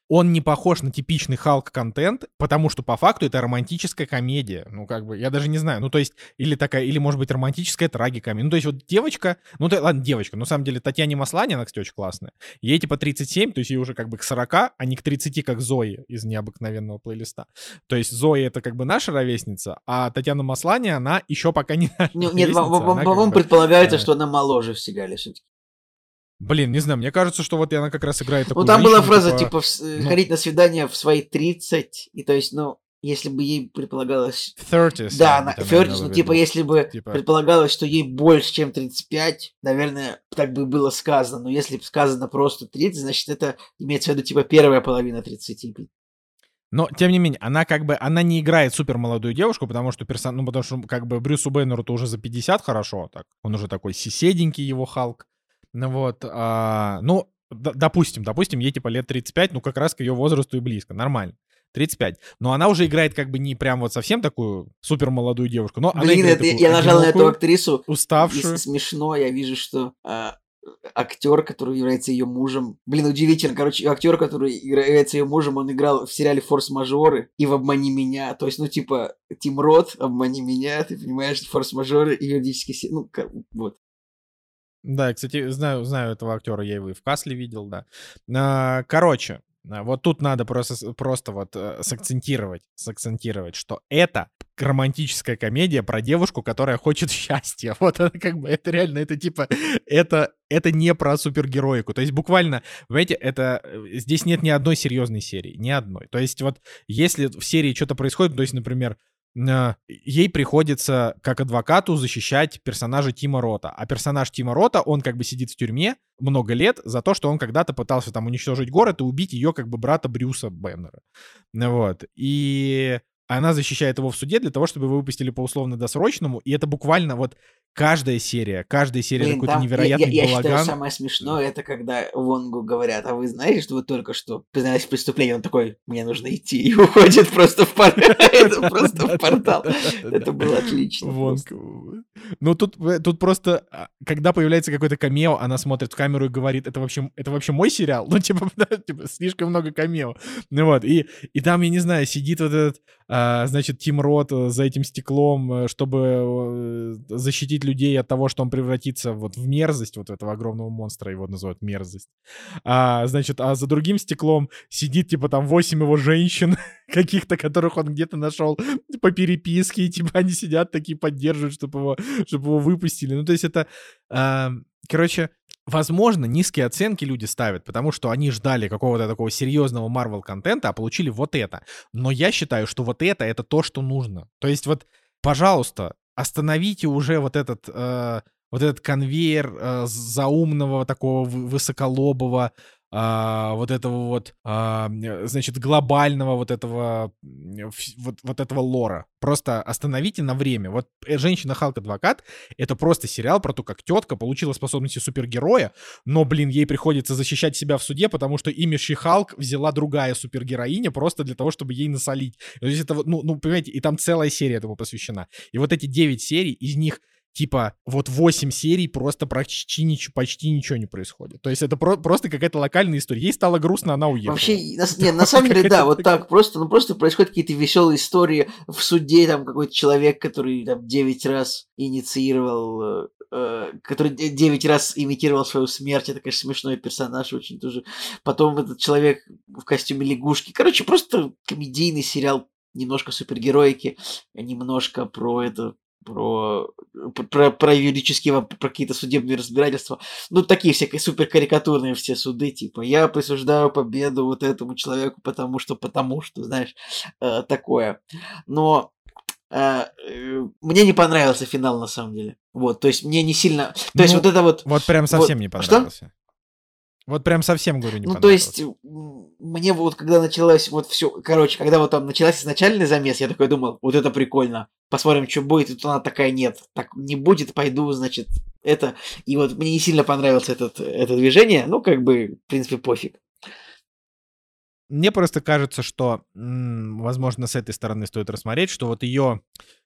он не похож на типичный Халк-контент, потому что по факту это романтическая комедия. Ну, как бы, я даже не знаю. Ну, то есть, или такая, или, может быть, романтическая трагикомедия. Ну, то есть, вот девочка, ну, то, ладно, девочка, но на самом деле Татьяне Маслане, она, кстати, очень классная. Ей типа 37, то есть ей уже как бы к 40, а не к 30, как Зои из необыкновенного плейлиста. То есть Зои это как бы наша ровесница, а Татьяна Маслане, она еще пока не наша Нет, нет по-моему, предполагается, что она моложе в Сигале все-таки. Блин, не знаю, мне кажется, что вот она как раз играет такую Ну, там была фраза, типа, типа ну... ходить на свидание в свои 30, и то есть, ну, если бы ей предполагалось... 30. Да, она, 30, ну, типа, если бы типа... предполагалось, что ей больше, чем 35, наверное, так бы было сказано. Но если сказано просто 30, значит, это имеется в виду, типа, первая половина 30. Но, тем не менее, она как бы, она не играет супер молодую девушку, потому что персон... ну, потому что как бы Брюсу Бэннеру-то уже за 50 хорошо, так. Он уже такой сиседенький его Халк. Ну вот, а, ну, допустим, допустим, ей типа лет 35, ну как раз к ее возрасту и близко, нормально. 35. Но она уже играет как бы не прям вот совсем такую супер молодую девушку, но Блин, она играет это, я нажал на эту актрису. Уставшую. И смешно, я вижу, что а, актер, который является ее мужем. Блин, удивительно. Короче, актер, который является ее мужем, он играл в сериале Форс-мажоры и в Обмани меня. То есть, ну, типа, Тим Рот, Обмани меня, ты понимаешь, Форс-мажоры и юридический... Ну, вот. Да, кстати, знаю, знаю этого актера, я его и в Касле видел, да. А, короче, а, вот тут надо просто, просто вот э, сакцентировать, сакцентировать, что это романтическая комедия про девушку, которая хочет счастья. Вот это как бы, это реально, это типа, это, это не про супергероику. То есть буквально, понимаете, это, э, здесь нет ни одной серьезной серии, ни одной. То есть вот если в серии что-то происходит, то есть, например, ей приходится как адвокату защищать персонажа Тима Рота. А персонаж Тима Рота, он как бы сидит в тюрьме много лет за то, что он когда-то пытался там уничтожить город и убить ее как бы брата Брюса Беннера. Вот. И она защищает его в суде для того, чтобы его выпустили по условно-досрочному. И это буквально вот каждая серия, каждая серия Блин, какой-то невероятный я, я, балаган. Я считаю, самое смешное, это когда Вонгу говорят, а вы знаете, что вы только что признались в преступлении? Он такой, мне нужно идти, и уходит просто в портал. Это было отлично. Ну, тут, тут просто, а, когда появляется какой-то камео, она смотрит в камеру и говорит, это вообще, мой сериал? Ну, типа, типа слишком много камео. Ну вот, и, и там, я не знаю, сидит вот этот, а, значит, Тим Рот за этим стеклом, э, чтобы э, защитить людей от того, что он превратится вот в мерзость вот этого огромного монстра, его называют мерзость. А, значит, а за другим стеклом сидит, типа, там восемь его женщин каких-то, которых он где-то нашел по переписке, и, типа, они сидят такие, поддерживают, чтобы его, чтобы его выпустили. Ну, то есть это... А, короче, Возможно, низкие оценки люди ставят, потому что они ждали какого-то такого серьезного Marvel контента, а получили вот это. Но я считаю, что вот это это то, что нужно. То есть вот, пожалуйста, остановите уже вот этот, э, вот этот конвейер э, заумного такого высоколобого а, вот этого вот, а, значит, глобального вот этого, вот, вот этого лора. Просто остановите на время. Вот э, «Женщина Халк-адвокат» — это просто сериал про то, как тетка получила способности супергероя, но, блин, ей приходится защищать себя в суде, потому что имя Ши-Халк взяла другая супергероиня просто для того, чтобы ей насолить. То есть это, ну, ну, понимаете, и там целая серия этому посвящена. И вот эти девять серий, из них типа вот 8 серий просто почти ничего, почти ничего не происходит. То есть это про- просто какая-то локальная история. Ей стало грустно, она уехала. Вообще, на, не, на самом деле, да, вот так просто, ну просто происходят какие-то веселые истории в суде, там какой-то человек, который там 9 раз инициировал, э, э, который 9 раз имитировал свою смерть, это, конечно, смешной персонаж очень тоже. Потом этот человек в костюме лягушки. Короче, просто комедийный сериал, немножко супергероики, немножко про это, про, про, про юридические, про какие-то судебные разбирательства. Ну, такие всякие суперкарикатурные все суды, типа, я присуждаю победу вот этому человеку, потому что, потому что, знаешь, э, такое. Но э, э, мне не понравился финал, на самом деле. Вот, то есть мне не сильно... То ну, есть вот это вот... Вот прям совсем вот, не понравился. Что? Вот прям совсем, говорю, не Ну, то есть, мне вот, когда началось вот все, короче, когда вот там началась изначальный замес, я такой думал, вот это прикольно, посмотрим, что будет, и тут она такая, нет, так не будет, пойду, значит, это. И вот мне не сильно понравилось этот, это движение, ну, как бы, в принципе, пофиг. Мне просто кажется, что, возможно, с этой стороны стоит рассмотреть, что вот ее,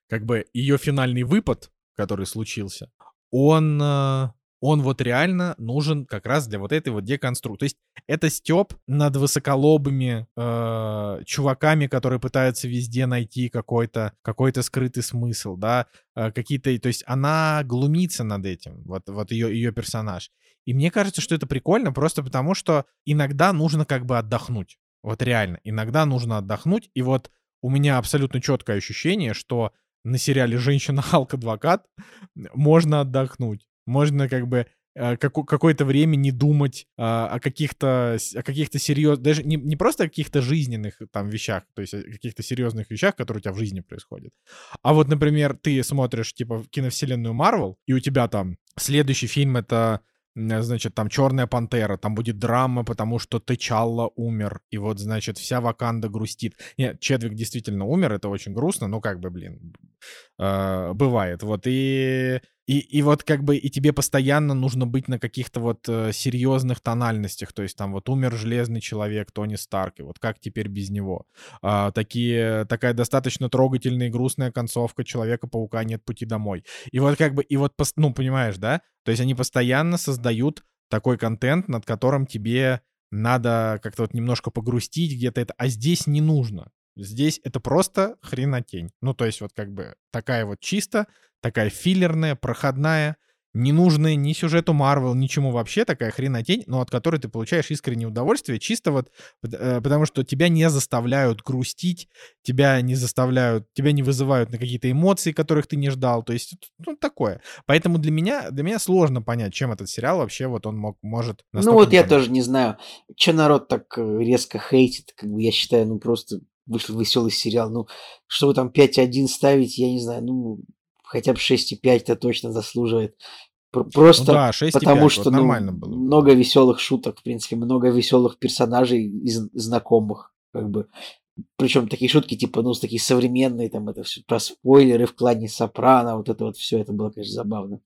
как бы, ее финальный выпад, который случился, он э, он вот реально нужен как раз для вот этой вот деконструкции. То есть это степ над высоколобыми э, чуваками, которые пытаются везде найти какой-то какой скрытый смысл, да, э, какие-то, то есть она глумится над этим, вот, вот ее, ее персонаж. И мне кажется, что это прикольно просто потому, что иногда нужно как бы отдохнуть. Вот реально, иногда нужно отдохнуть, и вот у меня абсолютно четкое ощущение, что на сериале «Женщина-Халк-адвокат» можно отдохнуть можно как бы э, какое-то время не думать а, о каких-то о каких-то серьезных, даже не, не просто о каких-то жизненных там вещах, то есть о каких-то серьезных вещах, которые у тебя в жизни происходят. А вот, например, ты смотришь типа киновселенную Марвел, и у тебя там следующий фильм это значит, там Черная пантера, там будет драма, потому что Тычалла умер, и вот, значит, вся Ваканда грустит. Нет, Чедвик действительно умер, это очень грустно, но как бы, блин, э, бывает. Вот, и и, и вот как бы и тебе постоянно нужно быть на каких-то вот э, серьезных тональностях. То есть там вот умер Железный Человек, Тони Старк, и вот как теперь без него? А, такие, такая достаточно трогательная и грустная концовка Человека-паука «Нет пути домой». И вот как бы, и вот, ну, понимаешь, да? То есть они постоянно создают такой контент, над которым тебе надо как-то вот немножко погрустить где-то это, а здесь не нужно. Здесь это просто хренотень. Ну, то есть вот как бы такая вот чисто такая филлерная, проходная, не нужная ни сюжету Марвел, ничему вообще, такая хренотень, но от которой ты получаешь искреннее удовольствие, чисто вот э, потому что тебя не заставляют грустить, тебя не заставляют, тебя не вызывают на какие-то эмоции, которых ты не ждал, то есть ну, такое. Поэтому для меня, для меня сложно понять, чем этот сериал вообще вот он мог, может... Ну вот я тоже не знаю, что народ так э, резко хейтит, как бы я считаю, ну просто вышел веселый сериал, ну что вы там 5-1 ставить, я не знаю, ну хотя бы 6,5-то точно заслуживает. Просто ну да, 6, потому 5, что вот ну, нормально было. много веселых шуток, в принципе, много веселых персонажей из знакомых, как бы. Причем такие шутки, типа, ну, такие современные, там, это все про спойлеры в клане Сопрано, вот это вот все, это было, конечно, забавно.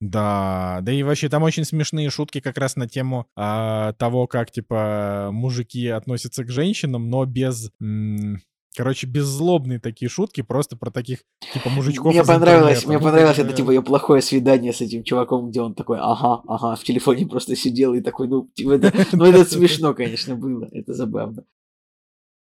Да, да и вообще там очень смешные шутки как раз на тему а, того, как, типа, мужики относятся к женщинам, но без... М- Короче, беззлобные такие шутки, просто про таких, типа, мужичков Мне понравилось, мне ну, понравилось это, типа, ее плохое свидание с этим чуваком, где он такой, ага, ага, в телефоне просто сидел и такой, ну, типа, это, ну, это смешно, конечно, было, это забавно.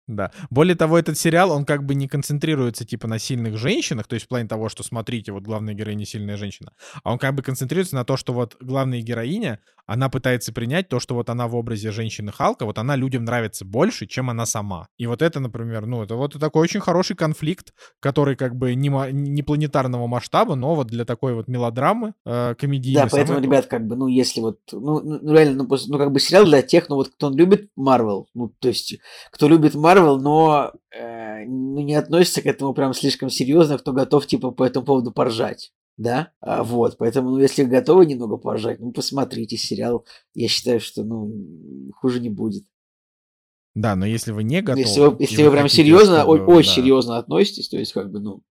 Да. Более того, этот сериал, он как бы не концентрируется типа на сильных женщинах, то есть в плане того, что смотрите, вот главная героиня сильная женщина, а он как бы концентрируется на то, что вот главная героиня, она пытается принять то, что вот она в образе женщины Халка, вот она людям нравится больше, чем она сама. И вот это, например, ну, это вот такой очень хороший конфликт, который как бы не, не планетарного масштаба, но вот для такой вот мелодрамы э, комедийной. Да, поэтому, ребят, как бы, ну, если вот, ну, ну реально, ну, ну, как бы сериал для тех, ну, вот кто любит Марвел, ну, то есть, кто любит Марвел, Марвел, но э, ну, не относится к этому прям слишком серьезно, кто готов типа по этому поводу поржать. Да, а, вот, поэтому, ну, если готовы немного поржать, ну, посмотрите сериал. Я считаю, что, ну, хуже не будет. Да, но если вы не готовы... Если вы, если вы, прям серьезно, чтобы, очень да. серьезно относитесь, то есть, как бы, ну,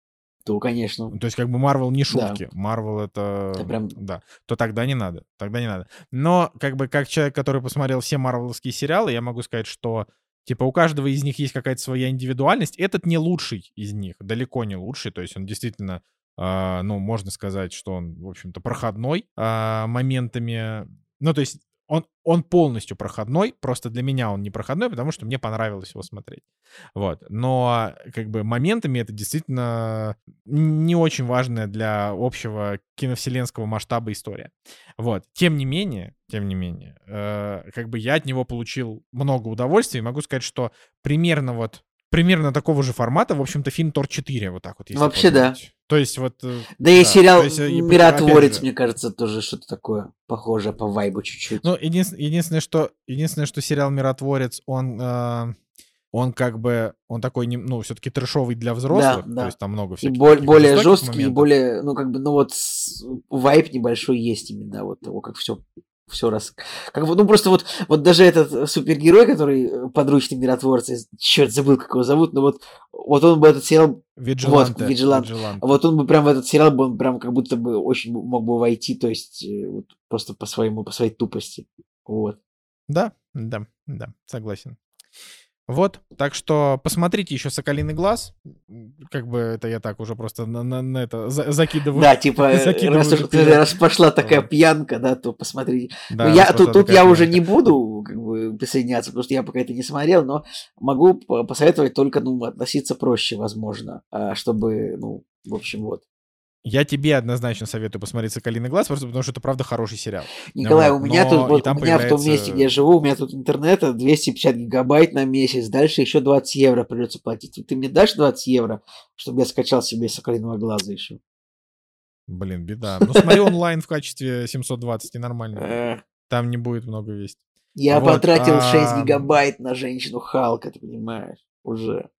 то, конечно. То есть, как бы Марвел не шутки. Марвел да. это... это прям... Да. То тогда не надо. Тогда не надо. Но, как бы, как человек, который посмотрел все марвеловские сериалы, я могу сказать, что Типа у каждого из них есть какая-то своя индивидуальность. Этот не лучший из них, далеко не лучший. То есть он действительно а, ну, можно сказать, что он, в общем-то, проходной а, моментами. Ну, то есть он, он полностью проходной, просто для меня он не проходной, потому что мне понравилось его смотреть. Вот. Но как бы моментами это действительно не очень важная для общего киновселенского масштаба история. Вот. Тем не менее, тем не менее, э, как бы я от него получил много удовольствия и могу сказать, что примерно вот примерно такого же формата, в общем-то, фильм Тор 4, вот так вот. Вообще да. То есть вот... Э, да, да и сериал есть, э, «Миротворец», мне кажется, тоже что-то такое похожее по вайбу чуть-чуть. Ну, единственное, единственное, что, единственное, что сериал «Миротворец», он... Э, он как бы, он такой, ну, все-таки трэшовый для взрослых, да, да. то есть там много всяких. И боль, более жесткий, моментов. и более, ну, как бы, ну, вот вайп небольшой есть именно, вот того, как все все раз. Как бы, ну просто вот, вот даже этот э, супергерой, который э, подручный миротворец, черт забыл, как его зовут, но вот, вот он бы этот сериал... Виджиланте. Вот, Виджилант. Вот он бы прям в этот сериал бы он прям как будто бы очень мог бы войти, то есть э, вот, просто по своему, по своей тупости. Вот. Да, да, да, согласен. Вот, так что посмотрите еще «Соколиный глаз». Как бы это я так уже просто на, на, на это за, закидываю. Да, типа, раз, уж, раз пошла такая вот. пьянка, да, то посмотрите. Да, я, тут тут я пьянка. уже не буду как бы, присоединяться, потому что я пока это не смотрел, но могу посоветовать только, ну, относиться проще, возможно, а, чтобы, ну, в общем, вот. Я тебе однозначно советую посмотреть «Соколиный глаз», просто потому что это, правда, хороший сериал. Николай, вот. у меня Но тут, вот, у меня появляется... в том месте, где я живу, у меня тут интернета 250 гигабайт на месяц, дальше еще 20 евро придется платить. Ты мне дашь 20 евро, чтобы я скачал себе «Соколиного глаза» еще? Блин, беда. Ну, смотри онлайн в качестве 720, и нормально. Там не будет много вести. Я потратил 6 а, гигабайт на женщину Халка, ты понимаешь, уже.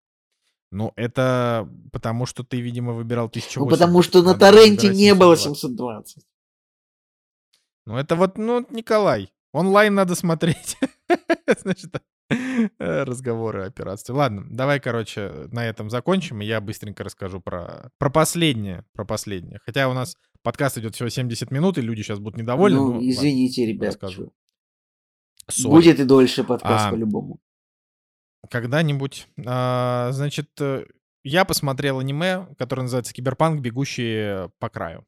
Ну, это потому, что ты, видимо, выбирал 1080. Ну, потому что на торренте не было 720. Ну, это вот, ну, Николай, онлайн надо смотреть. Значит, э, разговоры о пиратстве. Ладно, давай, короче, на этом закончим, и я быстренько расскажу про, про последнее, про последнее. Хотя у нас подкаст идет всего 70 минут, и люди сейчас будут недовольны. Ну, извините, ладно, ребят. Расскажу. Будет и дольше подкаст а, по-любому когда-нибудь. А, значит, э, я посмотрел аниме, которое называется «Киберпанк. Бегущие по краю».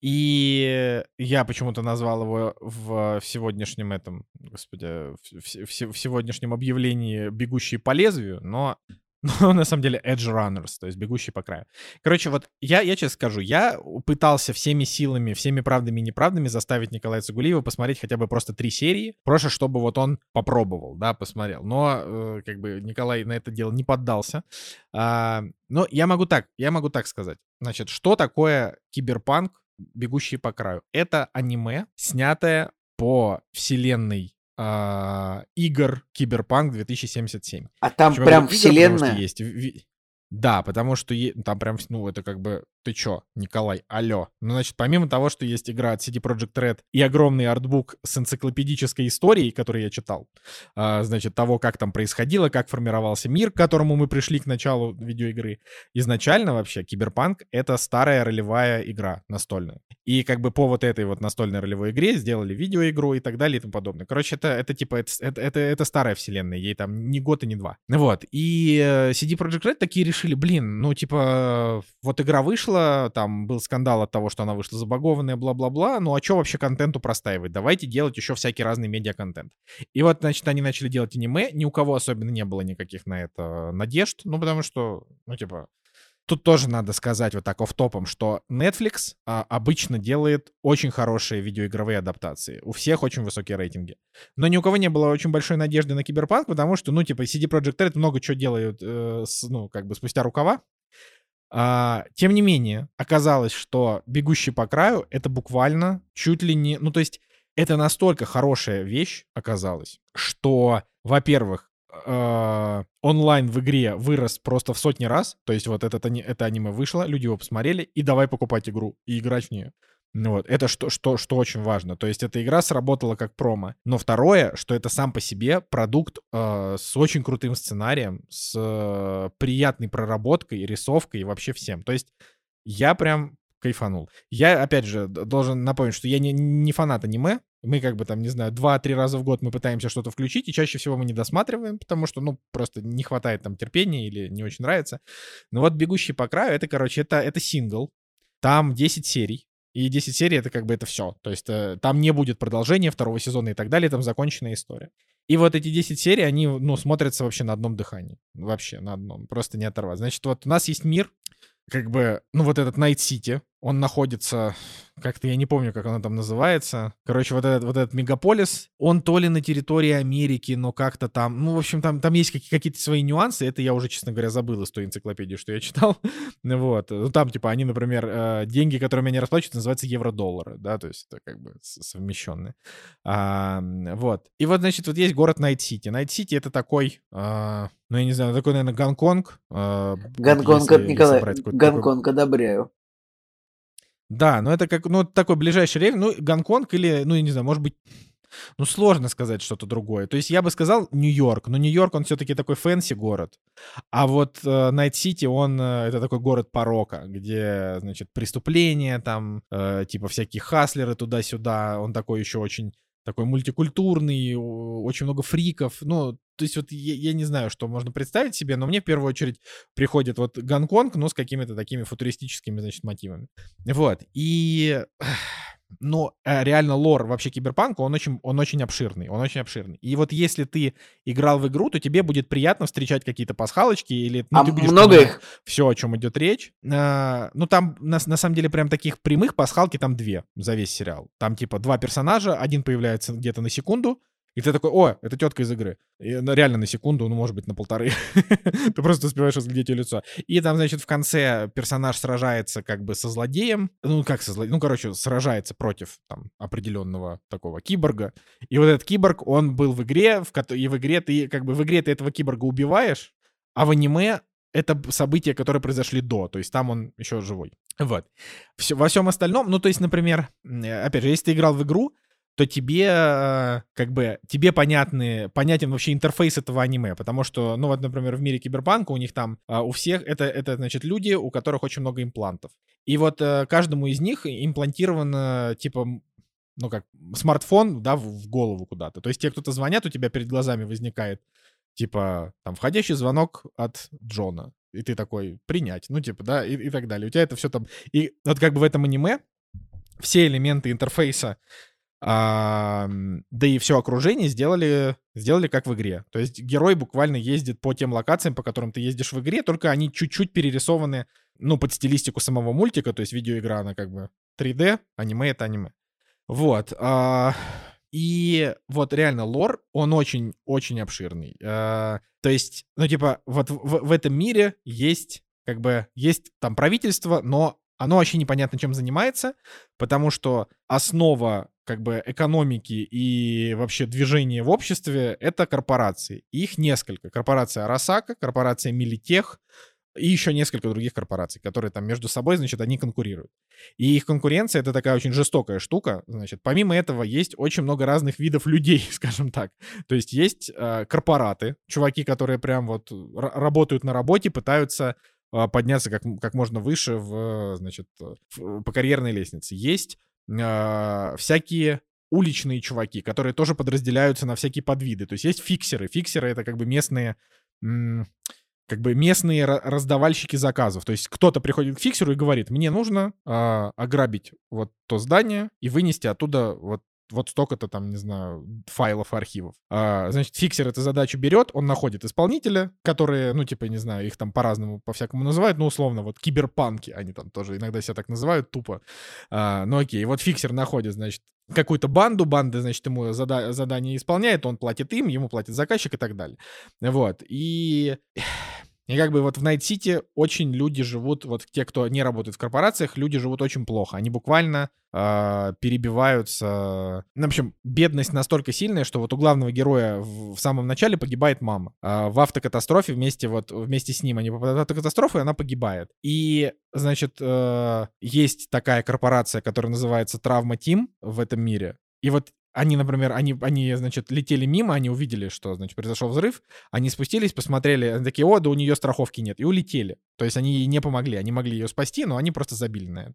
И я почему-то назвал его в, в сегодняшнем этом, господи, в, в, в сегодняшнем объявлении «Бегущие по лезвию», но но на самом деле Edge Runners, то есть бегущие по краю. Короче, вот я, я честно скажу, я пытался всеми силами, всеми правдами и неправдами заставить Николая Цугулиева посмотреть хотя бы просто три серии, просто чтобы вот он попробовал, да, посмотрел. Но э, как бы Николай на это дело не поддался. А, но я могу так, я могу так сказать. Значит, что такое киберпанк, бегущие по краю? Это аниме, снятое по вселенной э, игр Киберпанк 2077. А там Причем прям вселенная? Есть да, потому что там прям, ну, это как бы, ты чё, Николай, алё. Ну, значит, помимо того, что есть игра от CD Projekt Red и огромный артбук с энциклопедической историей, который я читал, а, значит, того, как там происходило, как формировался мир, к которому мы пришли к началу видеоигры. Изначально вообще Киберпанк — это старая ролевая игра настольная. И как бы по вот этой вот настольной ролевой игре сделали видеоигру и так далее и тому подобное. Короче, это, это типа, это, это, это, это старая вселенная, ей там ни год и ни два. Вот. И э, CD Projekt Red такие решили решили, блин, ну, типа, вот игра вышла, там был скандал от того, что она вышла забагованная, бла-бла-бла, ну, а что вообще контенту простаивать? Давайте делать еще всякий разный медиа-контент. И вот, значит, они начали делать аниме, ни у кого особенно не было никаких на это надежд, ну, потому что, ну, типа, Тут тоже надо сказать вот так оф-топом, что Netflix а, обычно делает очень хорошие видеоигровые адаптации. У всех очень высокие рейтинги. Но ни у кого не было очень большой надежды на Киберпанк, потому что, ну, типа, CD Projekt Red много чего делают, э, с, ну, как бы спустя рукава. А, тем не менее, оказалось, что «Бегущий по краю» — это буквально чуть ли не... Ну, то есть это настолько хорошая вещь оказалась, что, во-первых, э, онлайн в игре вырос просто в сотни раз. То есть вот это, это аниме вышло, люди его посмотрели, и давай покупать игру и играть в нее. Ну вот, это что, что, что очень важно. То есть эта игра сработала как промо. Но второе, что это сам по себе продукт э, с очень крутым сценарием, с э, приятной проработкой, рисовкой и вообще всем. То есть я прям кайфанул. Я, опять же, должен напомнить, что я не, не фанат аниме. Мы как бы там, не знаю, два-три раза в год мы пытаемся что-то включить, и чаще всего мы не досматриваем, потому что, ну, просто не хватает там терпения или не очень нравится. Но вот «Бегущий по краю» — это, короче, это, это сингл. Там 10 серий. И 10 серий это как бы это все. То есть э, там не будет продолжения второго сезона и так далее, там законченная история. И вот эти 10 серий, они, ну, смотрятся вообще на одном дыхании. Вообще на одном. Просто не оторвать. Значит, вот у нас есть мир, как бы, ну, вот этот Night City, он находится, как-то я не помню, как оно там называется. Короче, вот этот, вот этот мегаполис, он то ли на территории Америки, но как-то там, ну, в общем, там, там есть какие-то свои нюансы. Это я уже, честно говоря, забыл из той энциклопедии, что я читал. вот. Ну, там, типа, они, например, э, деньги, которыми они расплачиваются, называются евро-доллары, да, то есть это как бы совмещенные. А, вот. И вот, значит, вот есть город Night City. Night City — это такой, а, ну, я не знаю, такой, наверное, Гонконг. А, Гонконг, Николай, Гонконг одобряю. Да, но это как, ну, такой ближайший рейв, ну, Гонконг или, ну, я не знаю, может быть, ну, сложно сказать что-то другое. То есть я бы сказал Нью-Йорк, но Нью-Йорк, он все-таки такой fancy город. А вот Night City, э, он, э, это такой город порока, где, значит, преступления там, э, типа всякие хаслеры туда-сюда. Он такой еще очень такой мультикультурный, очень много фриков. Ну, то есть вот я, я не знаю, что можно представить себе, но мне в первую очередь приходит вот Гонконг, но с какими-то такими футуристическими, значит, мотивами. Вот. И но э, реально лор вообще киберпанка, он очень, он очень обширный, он очень обширный. И вот если ты играл в игру, то тебе будет приятно встречать какие-то пасхалочки или ну, а ты будешь много их? все, о чем идет речь. А, ну там на, на самом деле прям таких прямых пасхалки там две за весь сериал. Там типа два персонажа, один появляется где-то на секунду, и ты такой, о, это тетка из игры. И, ну, реально на секунду, ну, может быть, на полторы. ты просто успеваешь разглядеть ее лицо. И там, значит, в конце персонаж сражается как бы со злодеем. Ну, как со злодеем? Ну, короче, сражается против там определенного такого киборга. И вот этот киборг, он был в игре, в и в игре ты, как бы, в игре ты этого киборга убиваешь, а в аниме это события, которые произошли до, то есть там он еще живой. Вот. Все, во всем остальном, ну, то есть, например, опять же, если ты играл в игру, то тебе э, как бы тебе понятны, понятен вообще интерфейс этого аниме, потому что, ну вот, например, в мире киберпанка у них там а, у всех это, это значит люди, у которых очень много имплантов. И вот э, каждому из них имплантировано типа ну как смартфон, да, в, голову куда-то. То есть те, кто-то звонят, у тебя перед глазами возникает типа там входящий звонок от Джона. И ты такой, принять, ну типа, да, и, и так далее. У тебя это все там... И вот как бы в этом аниме все элементы интерфейса а, да и все окружение сделали, сделали как в игре. То есть герой буквально ездит по тем локациям, по которым ты ездишь в игре, только они чуть-чуть перерисованы, ну, под стилистику самого мультика, то есть видеоигра, она как бы 3D, аниме — это аниме. Вот. А, и вот реально лор, он очень-очень обширный. А, то есть, ну, типа, вот в, в этом мире есть, как бы, есть там правительство, но оно вообще непонятно чем занимается, потому что основа как бы экономики и вообще движения в обществе — это корпорации. Их несколько. Корпорация Арасака, корпорация Милитех и еще несколько других корпораций, которые там между собой, значит, они конкурируют. И их конкуренция — это такая очень жестокая штука. Значит, помимо этого есть очень много разных видов людей, скажем так. То есть есть э, корпораты, чуваки, которые прям вот работают на работе, пытаются подняться как, как можно выше в, значит, в, по карьерной лестнице. Есть э, всякие уличные чуваки, которые тоже подразделяются на всякие подвиды. То есть есть фиксеры. Фиксеры — это как бы местные как бы местные раздавальщики заказов. То есть кто-то приходит к фиксеру и говорит, мне нужно э, ограбить вот то здание и вынести оттуда вот вот столько-то там, не знаю, файлов, архивов. А, значит, фиксер эту задачу берет, он находит исполнителя, которые, ну, типа, не знаю, их там по-разному, по-всякому называют, ну, условно, вот киберпанки, они там тоже иногда себя так называют, тупо. А, ну, окей, вот фиксер находит, значит, какую-то банду, банда, значит, ему зада- задание исполняет, он платит им, ему платит заказчик и так далее. Вот, и... И как бы вот в Night City очень люди живут, вот те, кто не работает в корпорациях, люди живут очень плохо. Они буквально э, перебиваются. Ну, в общем, бедность настолько сильная, что вот у главного героя в, в самом начале погибает мама. Э, в автокатастрофе вместе вот вместе с ним они попадают в автокатастрофу, и она погибает. И, значит, э, есть такая корпорация, которая называется Trauma Team в этом мире. И вот они, например, они, они, значит, летели мимо, они увидели, что, значит, произошел взрыв, они спустились, посмотрели, они такие, о, да у нее страховки нет, и улетели. То есть они ей не помогли, они могли ее спасти, но они просто забили на это.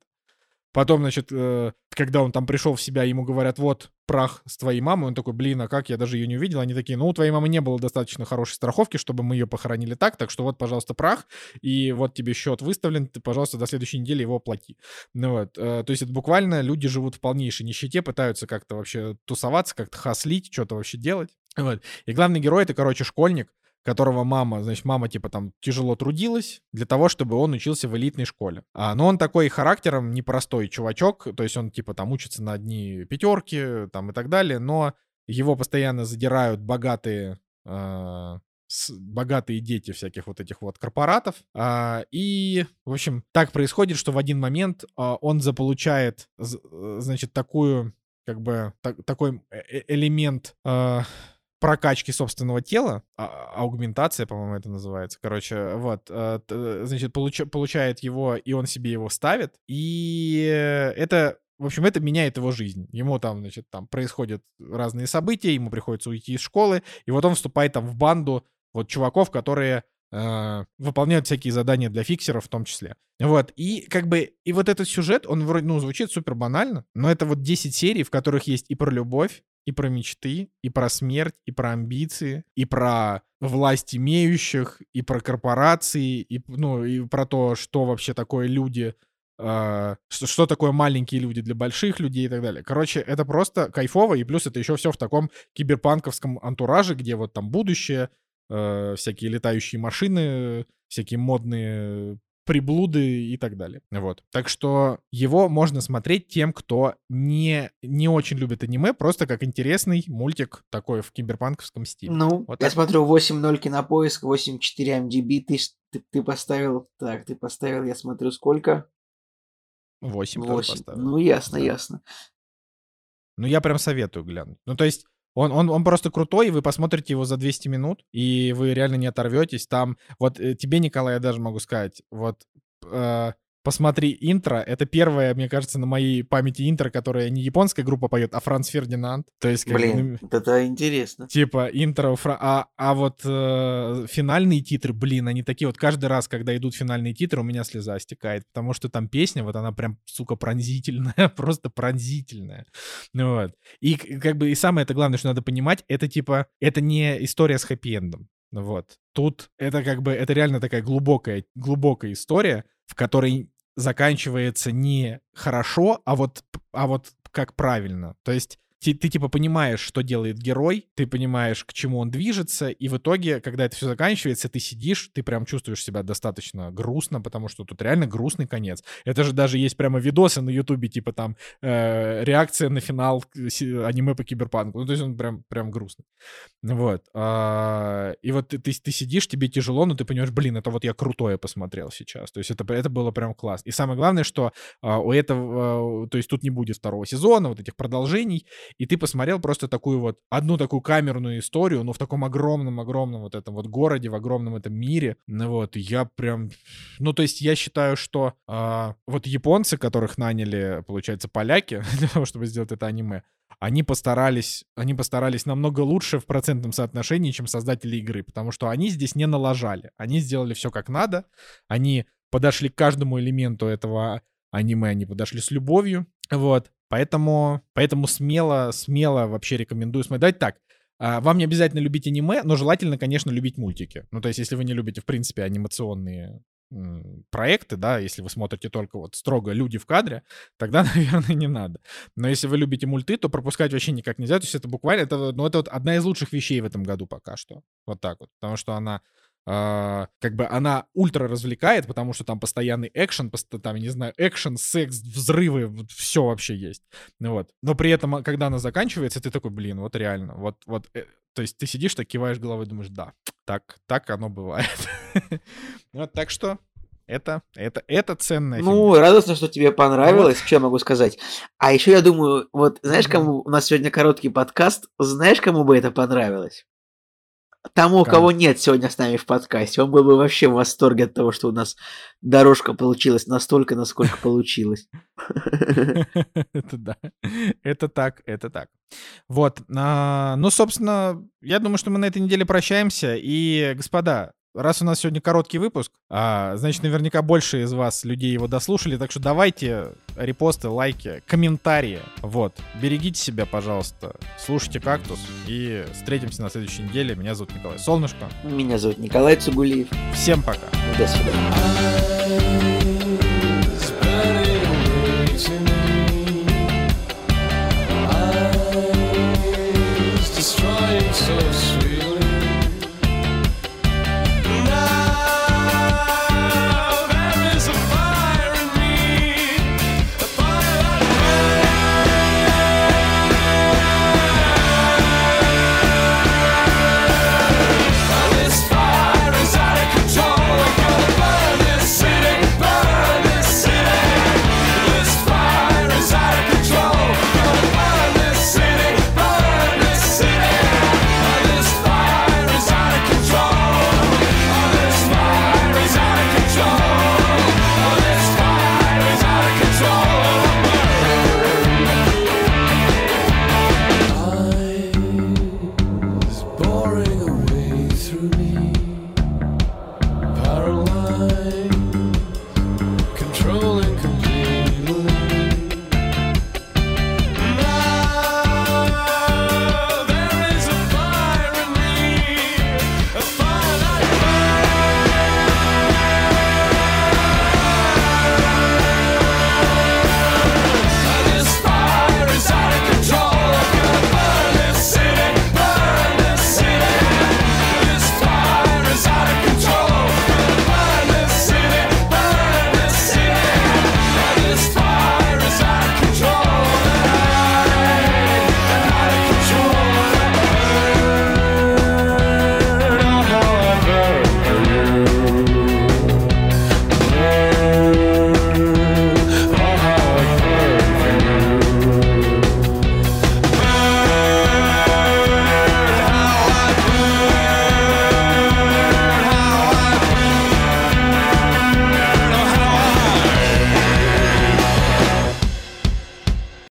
Потом, значит, э, когда он там пришел в себя, ему говорят, вот прах с твоей мамой. Он такой, блин, а как, я даже ее не увидел. Они такие, ну, у твоей мамы не было достаточно хорошей страховки, чтобы мы ее похоронили так, так что вот, пожалуйста, прах, и вот тебе счет выставлен, ты, пожалуйста, до следующей недели его оплати. Ну вот, э, то есть это буквально люди живут в полнейшей нищете, пытаются как-то вообще тусоваться, как-то хаслить, что-то вообще делать. Вот. И главный герой — это, короче, школьник, которого мама, значит, мама типа там тяжело трудилась для того, чтобы он учился в элитной школе. А, но он такой характером непростой чувачок, то есть он типа там учится на одни пятерки там и так далее, но его постоянно задирают богатые э, с, богатые дети всяких вот этих вот корпоратов. А, и, в общем, так происходит, что в один момент а, он заполучает, значит, такую, как бы, так, такой э, э, элемент... А, прокачки собственного тела, а, аугментация, по-моему, это называется. Короче, вот, э, значит, получ, получает его, и он себе его ставит, и это в общем, это меняет его жизнь. Ему там, значит, там происходят разные события, ему приходится уйти из школы, и вот он вступает там в банду вот чуваков, которые э, выполняют всякие задания для фиксеров в том числе. Вот, и как бы, и вот этот сюжет, он вроде, ну, звучит супер банально, но это вот 10 серий, в которых есть и про любовь, и про мечты, и про смерть, и про амбиции, и про власть имеющих, и про корпорации, и, ну, и про то, что вообще такое люди, э, что, что такое маленькие люди для больших людей и так далее. Короче, это просто кайфово, и плюс это еще все в таком киберпанковском антураже, где вот там будущее, э, всякие летающие машины, всякие модные приблуды и так далее. Вот. Так что его можно смотреть тем, кто не, не очень любит аниме, просто как интересный мультик такой в киберпанковском стиле. Ну, вот я так. смотрю 8.0 кинопоиск, 8.4 MDB, ты, ты, ты поставил, так, ты поставил, я смотрю, сколько? 8, 8. поставил. Ну, ясно, да. ясно. Ну, я прям советую глянуть. Ну, то есть, он, он, он просто крутой, и вы посмотрите его за 200 минут, и вы реально не оторветесь. Там, вот э, тебе, Николай, я даже могу сказать, вот э, посмотри интро. Это первое, мне кажется, на моей памяти интро, которое не японская группа поет, а Франц Фердинанд. То есть, как, блин, ну, это интересно. Типа интро, фра... а, а вот э, финальные титры, блин, они такие вот каждый раз, когда идут финальные титры, у меня слеза стекает, потому что там песня, вот она прям, сука, пронзительная, просто пронзительная. Ну вот. И как бы и самое это главное, что надо понимать, это типа, это не история с хэппи-эндом. Вот. Тут это как бы, это реально такая глубокая, глубокая история, в которой заканчивается не хорошо, а вот, а вот как правильно. То есть ты, ты типа понимаешь, что делает герой, ты понимаешь, к чему он движется, и в итоге, когда это все заканчивается, ты сидишь, ты прям чувствуешь себя достаточно грустно, потому что тут реально грустный конец. Это же даже есть прямо видосы на Ютубе, типа там э, реакция на финал аниме по киберпанку. Ну, то есть он прям, прям грустный. Вот. А, и вот ты, ты, ты сидишь, тебе тяжело, но ты понимаешь, блин, это вот я крутое посмотрел сейчас. То есть это, это было прям классно. И самое главное, что а, у этого, а, то есть тут не будет второго сезона, вот этих продолжений, и ты посмотрел просто такую вот, одну такую камерную историю, но в таком огромном-огромном вот этом вот городе, в огромном этом мире, ну вот, я прям, ну, то есть я считаю, что а, вот японцы, которых наняли, получается, поляки для того, чтобы сделать это аниме, они постарались, они постарались намного лучше в процентном соотношении, чем создатели игры, потому что они здесь не налажали. Они сделали все как надо, они подошли к каждому элементу этого аниме, они подошли с любовью, вот. Поэтому, поэтому смело, смело вообще рекомендую смотреть. Так, а, вам не обязательно любить аниме, но желательно, конечно, любить мультики. Ну, то есть, если вы не любите, в принципе, анимационные проекты, да, если вы смотрите только вот строго люди в кадре, тогда, наверное, не надо. Но если вы любите мульты, то пропускать вообще никак нельзя. То есть это буквально, это, ну, это вот одна из лучших вещей в этом году пока что. Вот так вот. Потому что она Uh, как бы она ультра развлекает, потому что там постоянный экшен, там, я не знаю, экшен, секс, взрывы, вот все вообще есть. Ну вот. Но при этом, а, когда она заканчивается, ты такой, блин, вот реально, вот, вот, э, то есть ты сидишь, так киваешь головой, думаешь, да, так, так оно бывает. вот, так что это, это, это ценное. Ну, фильм. радостно, что тебе понравилось, вот. что я могу сказать. А еще я думаю, вот знаешь, кому у нас сегодня короткий подкаст, знаешь, кому бы это понравилось? Тому, Кому? кого нет сегодня с нами в подкасте, он был бы вообще в восторге от того, что у нас дорожка получилась настолько, насколько получилась. Это да. Это так, это так. Вот. А, ну, собственно, я думаю, что мы на этой неделе прощаемся. И, господа, раз у нас сегодня короткий выпуск, а, значит, наверняка больше из вас людей его дослушали, так что давайте репосты, лайки, комментарии. Вот. Берегите себя, пожалуйста. Слушайте «Кактус» и встретимся на следующей неделе. Меня зовут Николай Солнышко. Меня зовут Николай Цугулиев. Всем пока. До свидания.